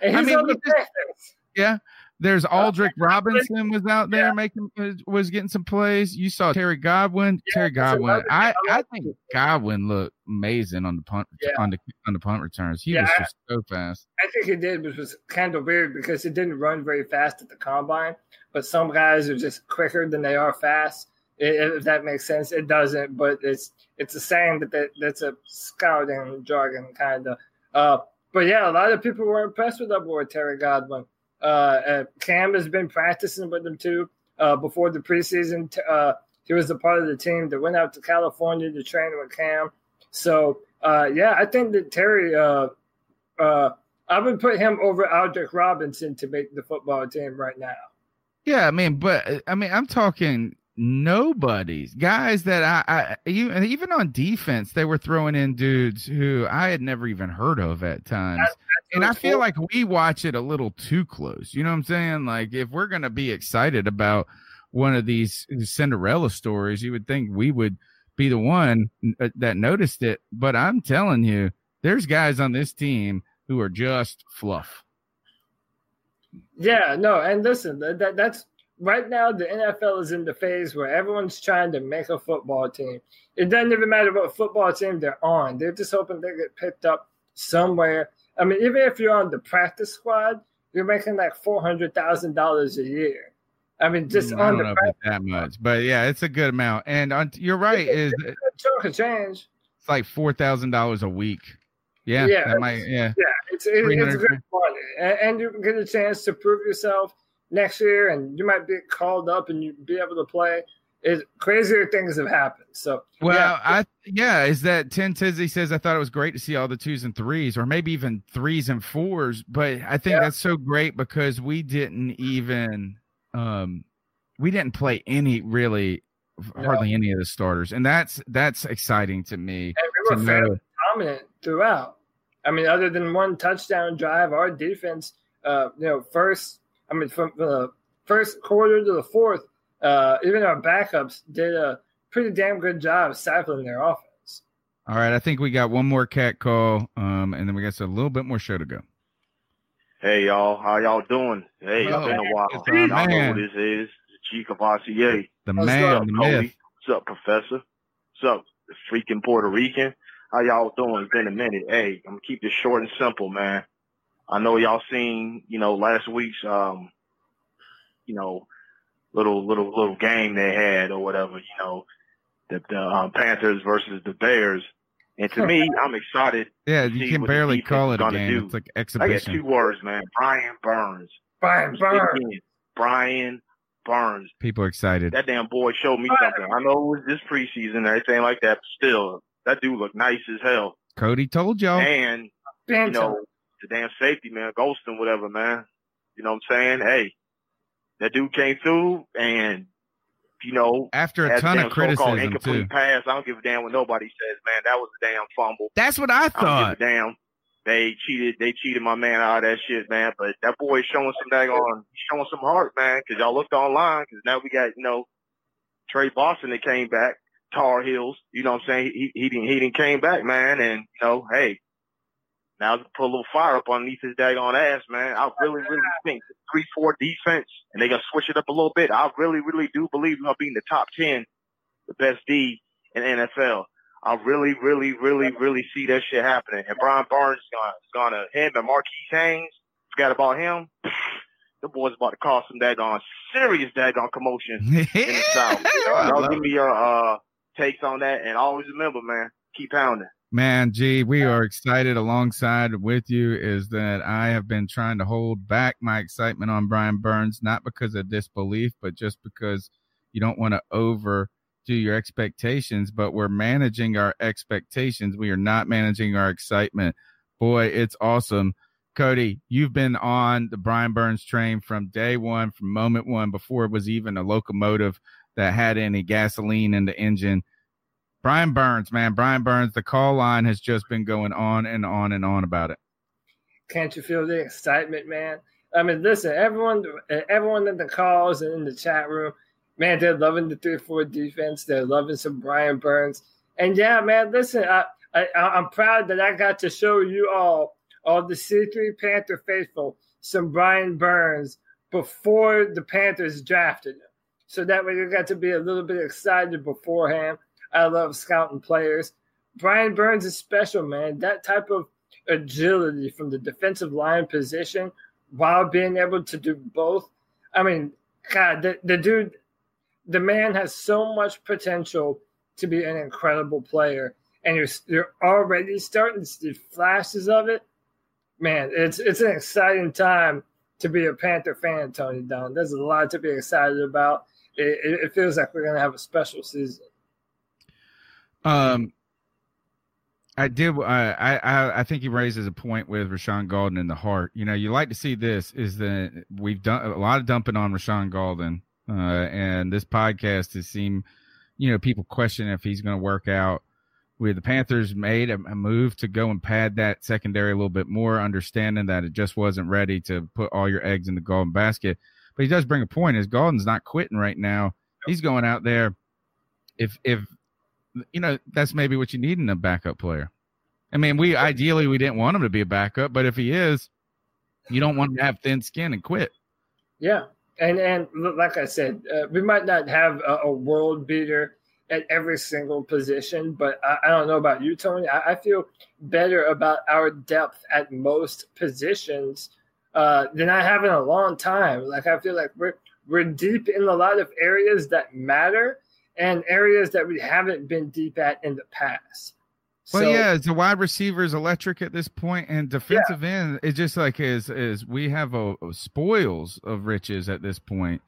I mean, on the just- Yeah, there's Aldrick Robinson was out there making was- getting some plays. You saw Terry Godwin. Terry Godwin. I I think Godwin looked amazing on the punt Yeah. on the on the punt returns. He Yeah, was just so fast. I think it did, which was kind of weird because it didn't run very fast at the combine. But some guys are just quicker than they are fast. If that makes sense, it doesn't. But it's it's a saying that, that that's a scouting jargon kind of. Uh, but yeah, a lot of people were impressed with our boy Terry Godwin. Uh, uh, Cam has been practicing with them too. Uh, before the preseason, t- uh, he was a part of the team that went out to California to train with Cam. So yeah, I think that Terry. I would put him over Aldrick Robinson to make the football team right now. Yeah, I mean, but I mean, I'm talking nobodies, guys that I, I even on defense, they were throwing in dudes who I had never even heard of at times. And I feel like we watch it a little too close. You know what I'm saying? Like if we're gonna be excited about one of these Cinderella stories, you would think we would be the one uh, that noticed it. But I'm telling you, there's guys on this team who are just fluff. Yeah, no, and listen, that, that that's right now the NFL is in the phase where everyone's trying to make a football team. It doesn't even matter what football team they're on. They're just hoping they get picked up somewhere. I mean, even if you're on the practice squad, you're making like four hundred thousand dollars a year. I mean, just Mm, on I don't the it's that much, but yeah, it's a good amount. And on, you're right, is chunk change. it's like four thousand dollars a week. Yeah, Yeah, that might yeah. Yeah, it's it, it's 300 good money, and, and you get a chance to prove yourself next year, and you might be called up and you be able to play. It crazier things have happened. So Well, yeah, I yeah, is that Ten Tizzy says I thought it was great to see all the twos and threes, or maybe even threes and fours. But I think that's so great because we didn't even um we didn't play any really hardly any of the starters, and that's that's exciting to me. and we to were fairly dominant throughout. I mean, other than one touchdown drive, our defense, uh, you know, first, I mean, from the first quarter to the fourth, uh, even our backups did a pretty damn good job stifling their offense. All right, I think we got one more cat call, um, and then we got a little bit more show to go. Hey y'all, how y'all doing? Hey, it's Oh, been a while. it's Y'all know man. who this is. It's G Cavassier. The What's man, up, the Cody? myth. What's up, Professor? What's up, the freaking Puerto Rican? How y'all doing? It's been a minute. Hey, I'm gonna keep this short and simple, man. I know y'all seen, you know, last week's um, you know, little little little game they had or whatever, you know, the, the um, Panthers versus the Bears. And to me, I'm excited. Yeah, to you see can what barely call it a game. do. It's like exhibition. I got two words, man. Brian Burns. Brian Burns. Brian Burns. People are excited. That damn boy showed me something. I know it was this preseason and everything like that, but still, that dude looked nice as hell. Cody told y'all. And you know, the damn safety man, Golston, whatever, man. You know what I'm saying? Hey, that dude came through and you know, After a ton of criticism, incomplete too. pass. I don't give a damn what nobody says, man. That was a damn fumble. That's what I I don't thought. give a damn. They cheated. They cheated my man out of that shit, man. But that boy is showing some daggone, he's showing some heart, man. Because y'all looked online. Because now we got you know Tre Boston that came back, Tar Heels. You know what I'm saying? He he didn't he didn't came back, man. And you know, hey, now to put a little fire up underneath his daggone ass, man. I really really think three four defense, and they gonna switch it up a little bit. I really really do believe we're gonna be in the top ten, the best D in NFL. I really, really, really, really see that shit happening. And Brian Barnes is gonna, is gonna him and Marquis Haynes. Forgot about him. The boy's about to cause some daggone serious daggone commotion in the <laughs> South. Y'all give me your uh takes on that, and always remember, man, keep pounding. Man, G, we are excited alongside with you. Is that I have been trying to hold back my excitement on Brian Burns, not because of disbelief, but just because you don't want to overdo your expectations. But we're managing our expectations. We are not managing our excitement. Boy, it's awesome. Cody, you've been on the Brian Burns train from day one, from moment one, before it was even a locomotive that had any gasoline in the engine. Brian Burns, man, Brian Burns, the call line has just been going on and on and on about it. Can't you feel the excitement, man? I mean, listen, everyone, everyone in the calls and in the chat room, man, they're loving the three four defense. They're loving some Brian Burns, and yeah, man, listen, I, I I'm proud that I got to show you all, all the C three Panther faithful, some Brian Burns before the Panthers drafted him, so that way you got to be a little bit excited beforehand. I love scouting players. Brian Burns is special, man. That type of agility from the defensive line position while being able to do both. I mean, God, the, the dude, the man has so much potential to be an incredible player, and you're you're already starting to see flashes of it. Man, it's it's an exciting time to be a Panther fan, Tony Dunn. There's a lot to be excited about. It, it, feels like we're gonna have a special season. Um, I did. I I I think he raises a point with Rashaan Gaulden in the heart. You know, you like to see this is that we've done a lot of dumping on Rashaan Gaulden, uh, and this podcast has seen, you know, people question if he's going to work out. With the Panthers made a, a move to go and pad that secondary a little bit more, understanding that it just wasn't ready to put all your eggs in the Gaulden basket. But he does bring a point: is Gaulden's not quitting right now. He's going out there. If if you know that's maybe what you need in a backup player. I mean, we ideally we didn't want him to be a backup, but if he is, you don't want him to have thin skin and quit. Yeah, and and like I said, uh, we might not have a, a, world beater at every single position, but I, I don't know about you, Tony. I, I, feel better about our depth at most positions uh, than I have in a long time. Like I feel like we're we're deep in a lot of areas that matter and areas that we haven't been deep at in the past. Well, so, yeah, the wide receiver is electric at this point, and defensive yeah. end it's just like is is we have a, a, spoils of riches at this point.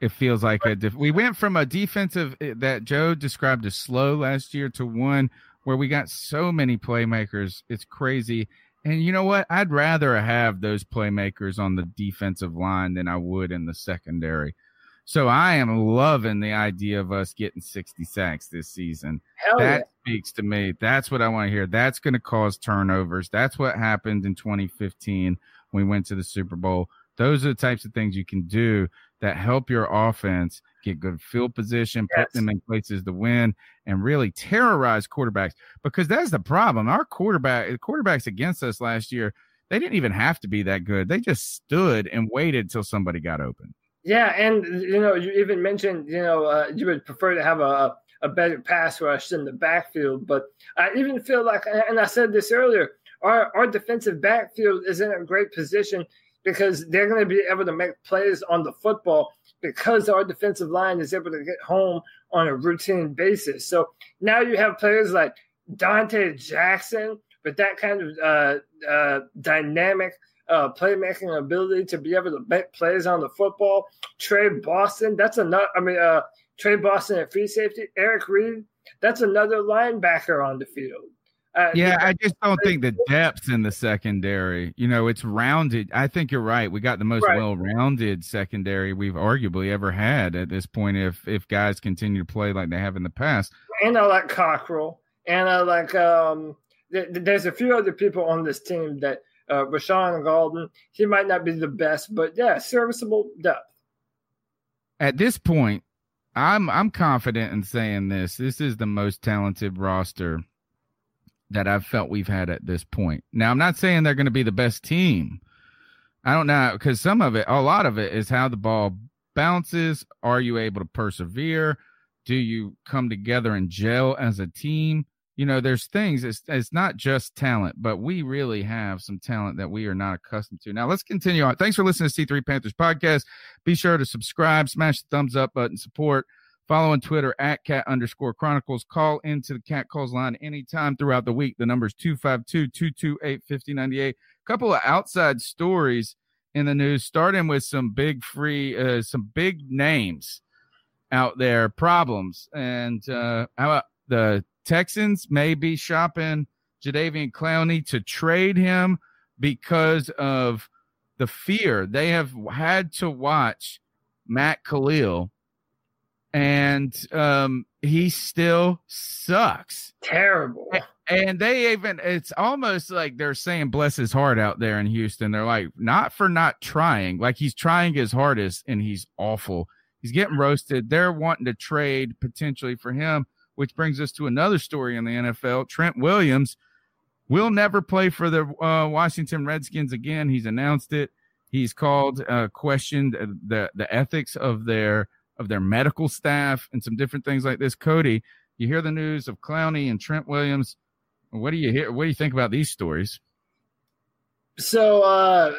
It feels like a def- we went from a defensive eh, that Joe described as slow last year to one where we got so many playmakers. It's crazy. And you know what? I'd rather have those playmakers on the defensive line than I would in the secondary. So I am loving the idea of us getting 60 sacks this season. Hell that yeah. speaks to me. That's what I want to hear. That's going to cause turnovers. That's what happened in 2015 when we went to the Super Bowl. Those are the types of things you can do that help your offense get good field position, yes. put them in places to win, and really terrorize quarterbacks. Because that's the problem. Our quarterback, the quarterbacks against us last year, they didn't even have to be that good. They just stood and waited till somebody got open. Yeah, and you know, you even mentioned you know uh, you would prefer to have a a better pass rush in the backfield, but I even feel like, and I said this earlier, our our defensive backfield is in a great position because they're going to be able to make plays on the football because our defensive line is able to get home on a routine basis. So now you have players like Donte Jackson with that kind of uh, uh, dynamic uh, playmaking ability to be able to make plays on the football. Tre Boston, that's another. I mean, uh, Tre Boston at free safety. Eric Reid, that's another linebacker on the field. Uh, yeah, I just don't think the <laughs> depth in the secondary. You know, it's rounded. I think you're right. We got the most right. well-rounded secondary we've arguably ever had at this point. If if guys continue to play like they have in the past, and I like Cockrell, and I like um. Th- there's a few other people on this team that uh, Rashaan Gaulden. He might not be the best, but yeah, serviceable depth. At this point, I'm I'm confident in saying this. This is the most talented roster that I've felt we've had at this point. Now, I'm not saying they're going to be the best team. I don't know because some of it, a lot of it, is how the ball bounces. Are you able to persevere? Do you come together and gel as a team? You know, there's things. It's it's not just talent, but we really have some talent that we are not accustomed to. Now, let's continue on. Thanks for listening to C3 Panthers podcast. Be sure to subscribe, smash the thumbs up button, support. Follow on Twitter at cat underscore chronicles. Call into the cat calls line anytime throughout the week. The number is 252 228 5098. Couple of outside stories in the news, starting with some big free, uh, some big names out there, problems. And uh, how about the Texans may be shopping Jadeveon Clowney to trade him because of the fear they have had to watch Matt Kalil and um, he still sucks. Terrible. And they even, it's almost like they're saying, bless his heart out there in Houston. They're like, not for not trying. Like he's trying his hardest and he's awful. He's getting roasted. They're wanting to trade potentially for him, which brings us to another story in the NFL. Trent Williams will never play for the uh, Washington Redskins again. He's announced it. He's called, uh, questioned the, the ethics of their of their medical staff and some different things like this. Cody, you hear the news of Clowney and Trent Williams. What do you hear? What do you think about these stories? So, uh,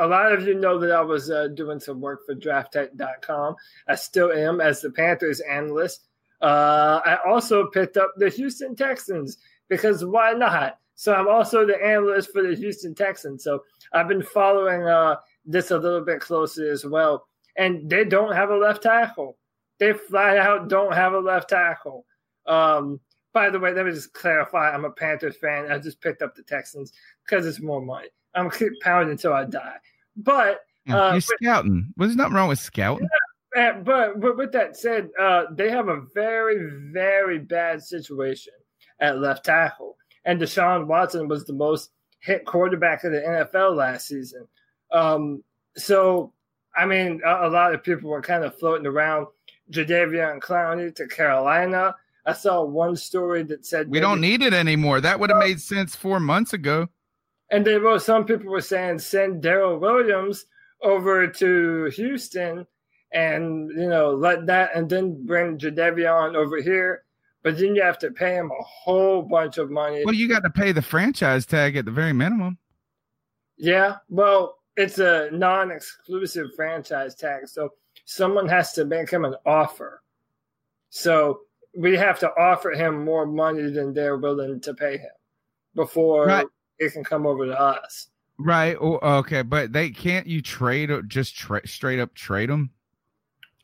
a lot of you know that I was uh, doing some work for drafttech.com. I still am as the Panthers analyst. Uh, I also picked up the Houston Texans because why not? So, I'm also the analyst for the Houston Texans. So, I've been following uh, this a little bit closely as well and they don't have a left tackle. They flat out don't have a left tackle. Um, by the way, let me just clarify: I'm a Panthers fan. I just picked up the Texans because it's more money. I'm keep pounding until I die. But uh, you're scouting. Well, there's nothing wrong with scouting. But but with that said, uh, they have a very very bad situation at left tackle, and Deshaun Watson was the most hit quarterback of the NFL last season. Um, so I mean, a, a, lot of people were kind of floating around Jadeveon Clowney to Carolina. I saw one story that said we don't need it anymore. That would have made sense four months ago. And they wrote some people were saying send Daryl Williams over to Houston and you know let that and then bring Jadeveon over here. But then you have to pay him a whole bunch of money. Well, you got to pay the franchise tag at the very minimum. Yeah, well, it's a non-exclusive franchise tag, so someone has to make him an offer. So we have to offer him more money than they're willing to pay him before right. it can come over to us. Right. Okay, but they can't you trade or just tra- straight up trade him,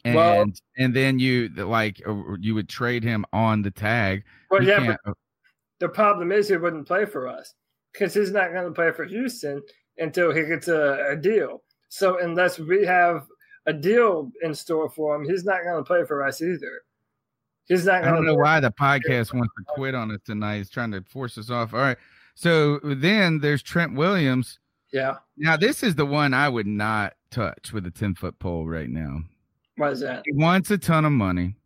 and well, and then you like uh, you would trade him on the tag. Well, yeah, but the problem is he wouldn't play for us because he's not going to play for Houston until he gets a, a deal. So unless we have a deal in store for him, he's not going to play for us either. He's not. I don't know why the podcast wants to quit on us tonight. He's trying to force us off. All right. So then there's Trent Williams. Yeah. Now this is the one I would not touch with a ten foot pole right now. Why is that? He wants a ton of money.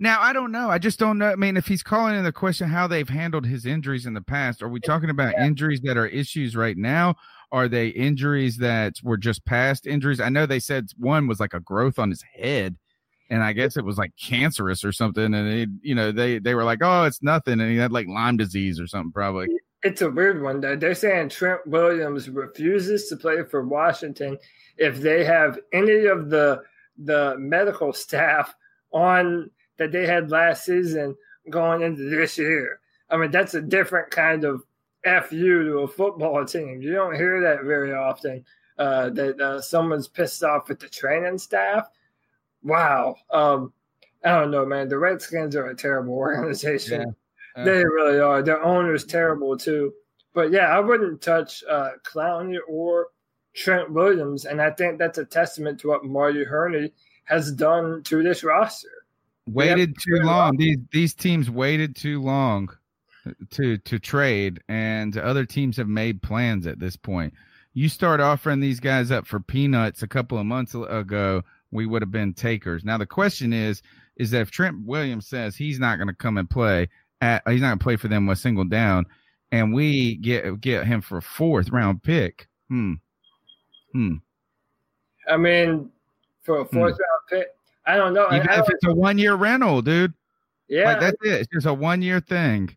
Now I don't know. I just don't know. I mean, if he's calling in the question how they've handled his injuries in the past, are we talking about yeah. injuries that are issues right now? Are they injuries that were just past injuries? I know they said one was like a growth on his head and I guess it was like cancerous or something. And it, you know, they they were like, oh, it's nothing, and he had like Lyme disease or something, probably. It's a weird one. Though. They're saying Trent Williams refuses to play for Washington if they have any of the the medical staff on that they had last season going into this year. I mean, that's a different kind of fu to a football team. You don't hear that very often. Uh, that uh, someone's pissed off with the training staff wow. Um, I don't know, man. The Redskins are a terrible organization. Yeah. Uh, <laughs> they really are. Their owner's terrible too. But yeah, I wouldn't touch uh, Clowney or Trent Williams, and I think that's a testament to what Marty Hurney has done to this roster. Waited too long. These these teams waited too long to to trade, and other teams have made plans at this point. You start offering these guys up for peanuts a couple of months ago we would have been takers. Now the question is, is that if Trent Williams says he's not going to come and play, at, he's not going to play for them with single down, and we get get him for a fourth round pick. Hmm. Hmm. I mean, for a fourth hmm. round pick, I don't know. Even if it's a one year rental, dude. Yeah, like that's it. It's just a one year thing.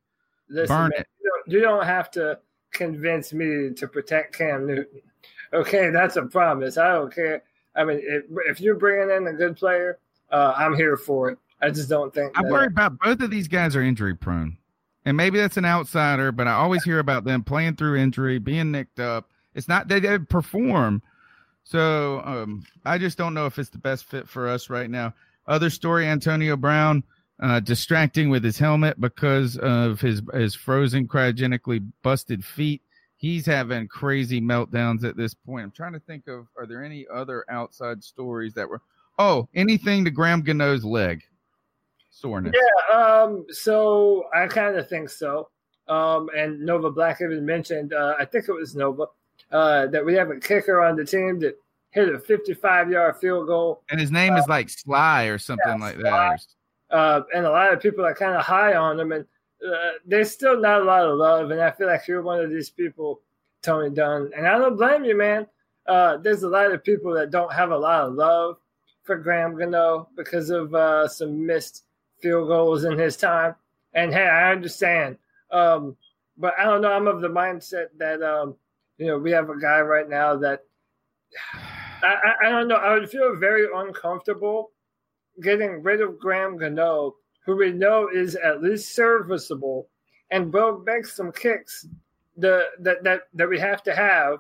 Listen, Burn man, it. You don't, you don't have to convince me to protect Cam Newton. <laughs> Okay, that's a promise. I don't care I mean, if, if you're bringing in a good player, uh, I'm here for it. I just don't think. I'm worried about both of these guys are injury prone, and maybe that's an outsider, but I always hear about them playing through injury, being nicked up. It's not they, they perform, so um, I just don't know if it's the best fit for us right now. Other story: Antonio Brown uh, distracting with his helmet because of his his frozen cryogenically busted feet he's having crazy meltdowns at this point. I'm trying to think of are there any other outside stories that were oh anything to Graham Gano's leg soreness? Yeah, um, so I kind of think so. Um, and Nova Black even mentioned, uh, I think it was Nova, uh, that we have a kicker on the team that hit a 55 yard field goal. And his name uh, is like Slye or something yeah, like Slye. that. Uh, and a lot of people are kind of high on him. And uh, there's still not a lot of love, and I feel like you're one of these people, Tony Dunn, and I don't blame you, man. Uh, there's a lot of people that don't have a lot of love for Graham Gano because of uh, some missed field goals in his time. And hey, I understand, um, but I don't know. I'm of the mindset that um, you know we have a guy right now that <sighs> I, I, I don't know. I would feel very uncomfortable getting rid of Graham Gano who we know is at least serviceable and will make some kicks the, that, that, that we have to have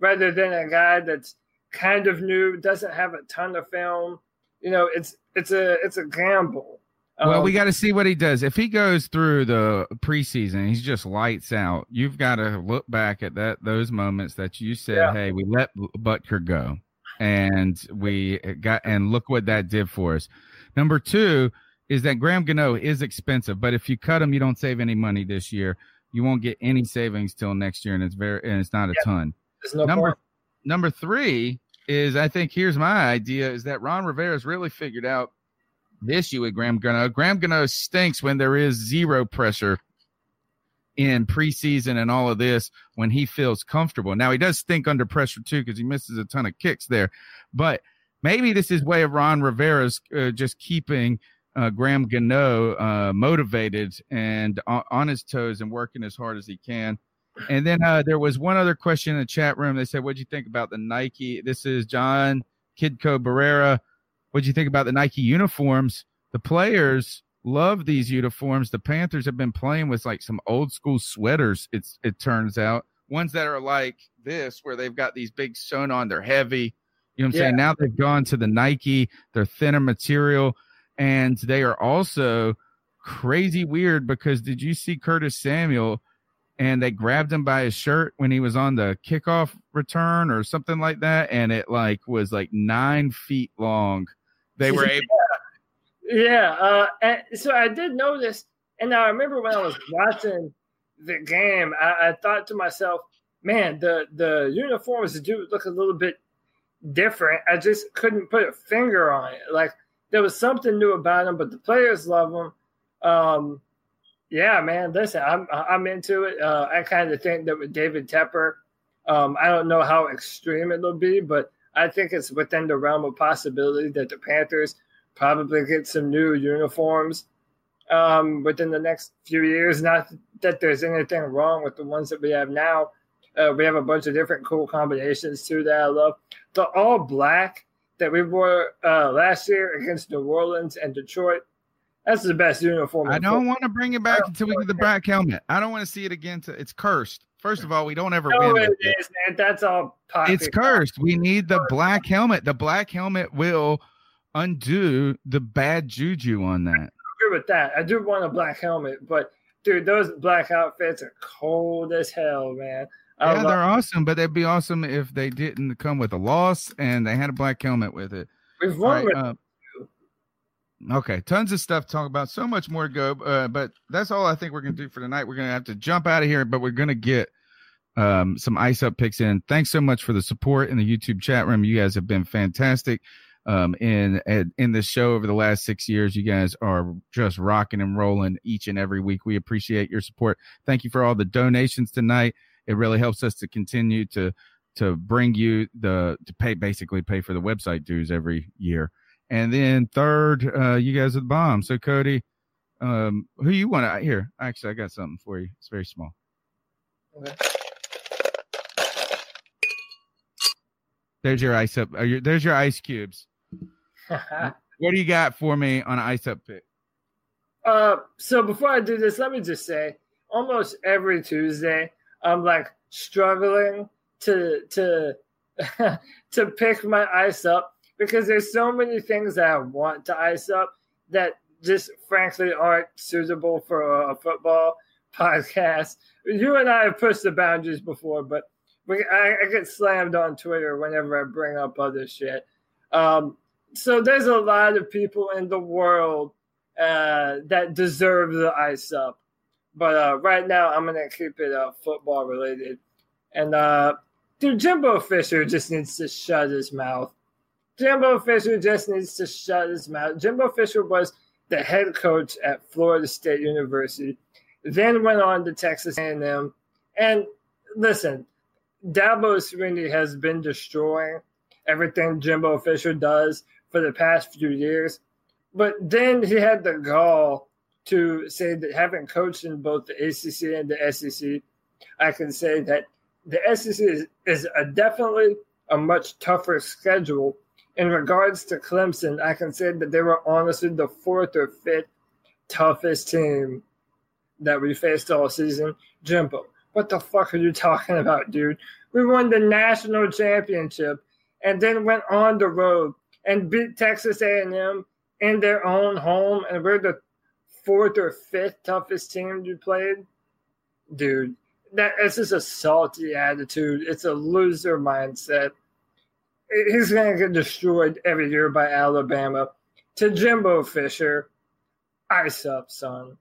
rather than a guy that's kind of new, doesn't have a ton of film. You know, it's it's a it's a gamble. Well, um, we got to see what he does. If he goes through the preseason, he's just lights out. You've got to look back at that those moments that you said, yeah. "Hey, we let Butker go," and we got and look what that did for us. Number two, is that Graham Gano is expensive, but if you cut him, you don't save any money this year. You won't get any savings till next year, and it's very and it's not a ton. No number point. number three is I think here's my idea is that Ron Rivera's really figured out the issue with Graham Gano. Graham Gano stinks when there is zero pressure in preseason and all of this when he feels comfortable. Now he does stink under pressure too because he misses a ton of kicks there, but maybe this is way of Ron Rivera's uh, just keeping uh, Graham Gano uh, motivated and on, on, his toes and working as hard as he can. And then uh, there was one other question in the chat room. They said, "What'd you think about the Nike?" This is John Kidco Barrera. What'd you think about the Nike uniforms? The players love these uniforms. The Panthers have been playing with like some old school sweaters. It's it turns out ones that are like this, where they've got these big sewn on. They're heavy. You know what I'm yeah. saying? Now they've gone to the Nike. They're thinner material, and they are also crazy weird because did you see Curtis Samuel? and they grabbed him by his shirt when he was on the kickoff return or something like that, and it like was like nine feet long. They were <laughs> able. Yeah, yeah uh, and so I did notice, and I remember when I was watching the game, I, I thought to myself, "Man, the the uniforms do look a little bit different." I just couldn't put a finger on it. Like there was something new about them, but the players love them. Um, yeah, man. Listen, I'm I'm into it. Uh, I kind of think that with David Tepper, um, I don't know how extreme it'll be, but I think it's within the realm of possibility that the Panthers probably get some new uniforms um, within the next few years. Not that there's anything wrong with the ones that we have now. Uh, we have a bunch of different cool combinations too that I love. The all black that we wore uh, last year against New Orleans and Detroit that's the best uniform. I don't want to bring it back until we get the black helmet. I don't want to see it again. To, it's cursed. First of all, we don't ever no, win. It is, man. That's all. It's cursed. We need the black helmet. The black helmet will undo the bad juju on that. I agree with that. I do want a black helmet, but dude, those black outfits are cold as hell, man. I yeah, they're awesome, but they'd be awesome if they didn't come with a loss and they had a black helmet with it. We've won right, uh, Okay, tons of stuff to talk about. So much more to go, uh, but that's all I think we're going to do for tonight. We're going to have to jump out of here, but we're going to get um, some ice up picks in. Thanks so much for the support in the YouTube chat room. You guys have been fantastic um, in in this show over the last six years. You guys are just rocking and rolling each and every week. We appreciate your support. Thank you for all the donations tonight. It really helps us to continue to to bring you the to pay basically pay for the website dues every year. And then third, uh, you guys are the bomb. So Cody, um, who you want to here? Actually, I got something for you. It's very small. Okay. There's your ice up. Your, there's your ice cubes. <laughs> what do you got for me on an ice up pick? Uh, so before I do this, let me just say, almost every Tuesday, I'm like struggling to to <laughs> to pick my ice up because there's so many things that I want to ice up that just frankly aren't suitable for a football <laughs> podcast. You and I have pushed the boundaries before, but I, I, get slammed on Twitter whenever I bring up other shit. Um, so there's a lot of people in the world uh, that deserve the ice up. But uh, right now, I'm going to keep it uh, football related. And uh, dude, Jimbo Fisher just needs to shut his mouth. Jimbo Fisher just needs to shut his mouth. Jimbo Fisher was the head coach at Florida State University, then went on to Texas A&M. And listen, Dabo Swinney has been destroying everything Jimbo Fisher does for the past few years. But then he had the gall to say that having coached in both the ACC and the SEC, I can say that the SEC is, is a definitely a much tougher schedule in regards to Clemson, I can say that they were honestly the fourth or fifth toughest team that we faced all season. Jimbo, what the fuck are you talking about, dude? We won the national championship and then went on the road and beat Texas A&M in their own home, and we're the fourth or fifth toughest team you played, dude. That it's just a salty attitude. It's a loser mindset he's to get destroyed every year by Alabama. To Jimbo Fisher, ice up, son.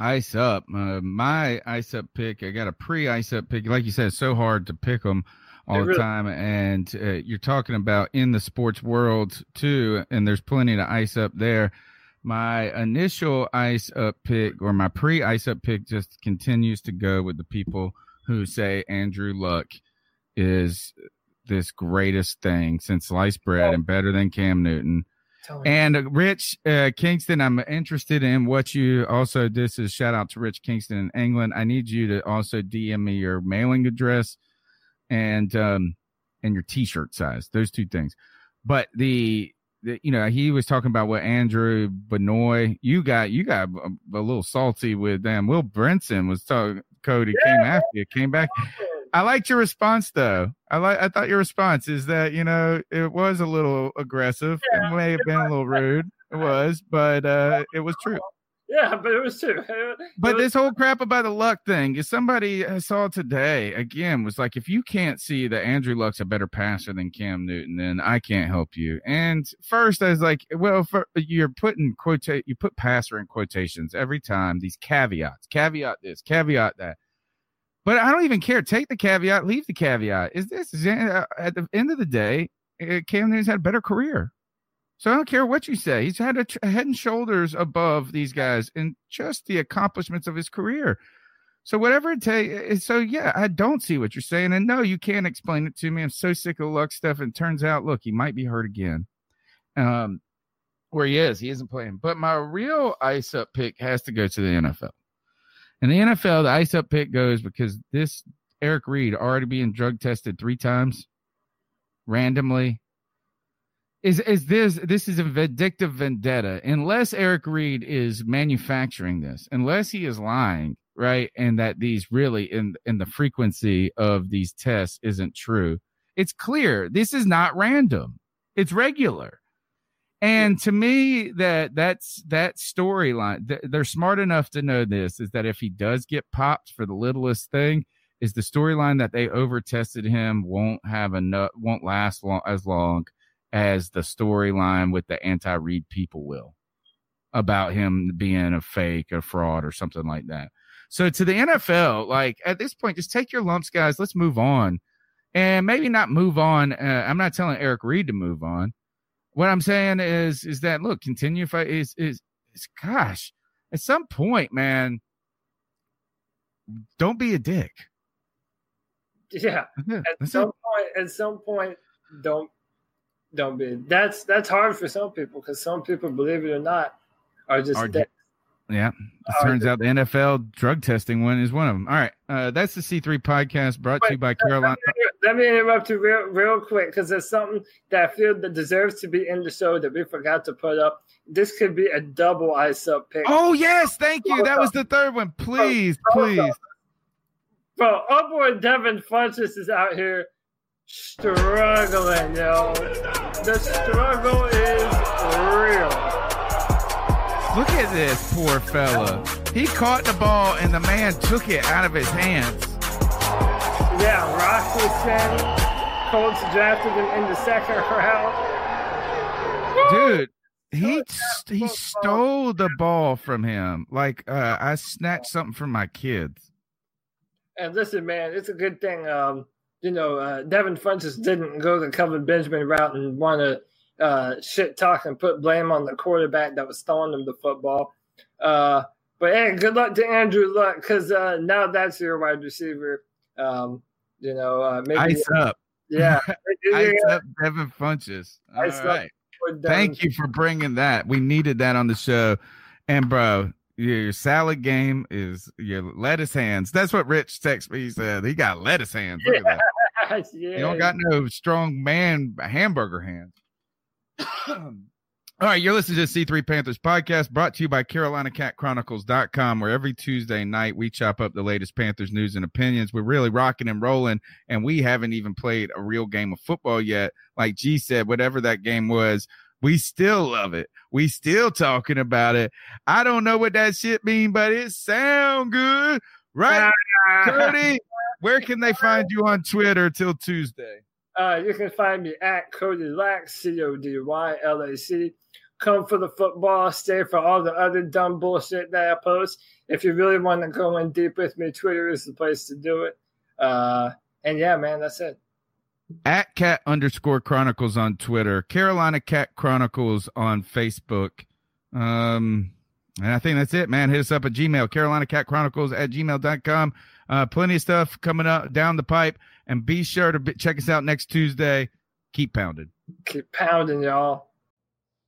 Ice up. Uh, my ice up pick. I got a pre ice up pick. Like you said, it's so hard to pick them all it the really- time. And uh, you're talking about in the sports world too, and there's plenty to ice up there. My initial ice up pick or my pre ice up pick just continues to go with the people who say Andrew Luck is this greatest thing since sliced bread and better than Cam Newton. And uh, Rich uh, Kingston, I'm interested in what you also. This is shout out to Rich Kingston in England. I need you to also DM me your mailing address and um and your T-shirt size. Those two things. But the, the you know he was talking about what Andrew Benoit. You got you got a, a little salty with them. Will Brinson was talking. Cody yeah. came after you, came back. I liked your response though. I like. I thought your response is that you know it was a little aggressive. Yeah, it may have been was. a little rude. It was, but uh, it was true. Yeah, but it was true. <laughs> but was- this whole crap about the luck thing is somebody I saw today again was like, if you can't see that Andrew Luck's a better passer than Cam Newton, then I can't help you. And first, I was like, well, for, you're putting quote, you put passer in quotations every time. These caveats, caveat this, caveat that. But I don't even care. Take the caveat, leave the caveat. Is this uh, at the end of the day, uh, Cam Newton's had a better career. So I don't care what you say. He's had a, a head and shoulders above these guys in just the accomplishments of his career. So whatever it takes. So yeah, I don't see what you're saying, and no, you can't explain it to me. I'm so sick of luck stuff. And turns out, look, he might be hurt again. Um, where he is, he isn't playing. But my real ice up pick has to go to the NFL. And the NFL, the ice up pick goes because this Eric Reid already being drug tested three times randomly is is this this is a vindictive vendetta. Unless Eric Reid is manufacturing this unless he is lying right and that these really in in the frequency of these tests isn't true it's clear this is not random. It's regular and to me that that's that storyline th- they're smart enough to know this is that if he does get popped for the littlest thing is the storyline that they over tested him won't have enough won't last long as long as the storyline with the anti Reid people will about him being a fake, a fraud, or something like that. So to the NFL, like at this point, just take your lumps, guys. Let's move on, and maybe not move on. Uh, I'm not telling Eric Reid to move on. What I'm saying is, is that look, continue. If I, is, is, is gosh, at some point, man, don't be a dick. Yeah. At some it. point, at some point, don't don't be. That's that's hard for some people because some people, believe it or not, are just. Are dead. Yeah, it turns out the NFL drug testing one is one of them. All right, uh, that's the C3 podcast brought Wait, to you by Carolina. <laughs> Let me, interrupt you real, real quick because there's something that I feel that deserves to be in the show that we forgot to put up. This could be a double ice up pick. Oh yes, thank you. That was the third one. Please, please. Bro, upward Devin Funchess is out here struggling, yo. The struggle is real. Look at this poor fella. He caught the ball and the man took it out of his hands. Yeah, Rock Ya-Sin. Colts drafted him in the second round. Dude, he he stole the ball from him. Like uh, I snatched something from my kids. And listen, man, it's a good thing. Um, you know, uh, Devin Funchess didn't go the Kelvin Benjamin route and want to uh, shit talk and put blame on the quarterback that was throwing him the football. Uh, but hey, good luck to Andrew Luck because uh, now that's your wide receiver. Um, you know, uh, maybe ice up. Yeah, <laughs> <laughs> ice up, Devin Funchess. All ice right. Thank you for bringing that. We needed that on the show. And bro, your salad game is your lettuce hands. That's what Rich texted me. He said he got lettuce hands. Look at that. <laughs> yeah. You don't got no strong man hamburger hands. <coughs> <clears throat> All right, you're listening to the C3 Panthers podcast brought to you by CarolinaCatChronicles.com, where every Tuesday night we chop up the latest Panthers news and opinions. We're really rocking and rolling, and we haven't even played a real game of football yet. Like G said, whatever that game was, we still love it. We still talking about it. I don't know what that shit mean, but it sound good, right? <laughs> Cody, where can they find you on Twitter till Tuesday? Uh, you can find me at Cody Lack, C O D Y L A C. Come for the football, stay for all the other dumb bullshit that I post. If you really want to go in deep with me, Twitter is the place to do it. Uh, and yeah, man, that's it at cat underscore chronicles on Twitter, Carolina Cat Chronicles on Facebook. Um, and I think that's it, man. Hit us up at Gmail, Carolina Cat Chronicles at gmail.com. Uh, plenty of stuff coming up down the pipe. And be sure to be, check us out next Tuesday. Keep pounding. Keep pounding, y'all.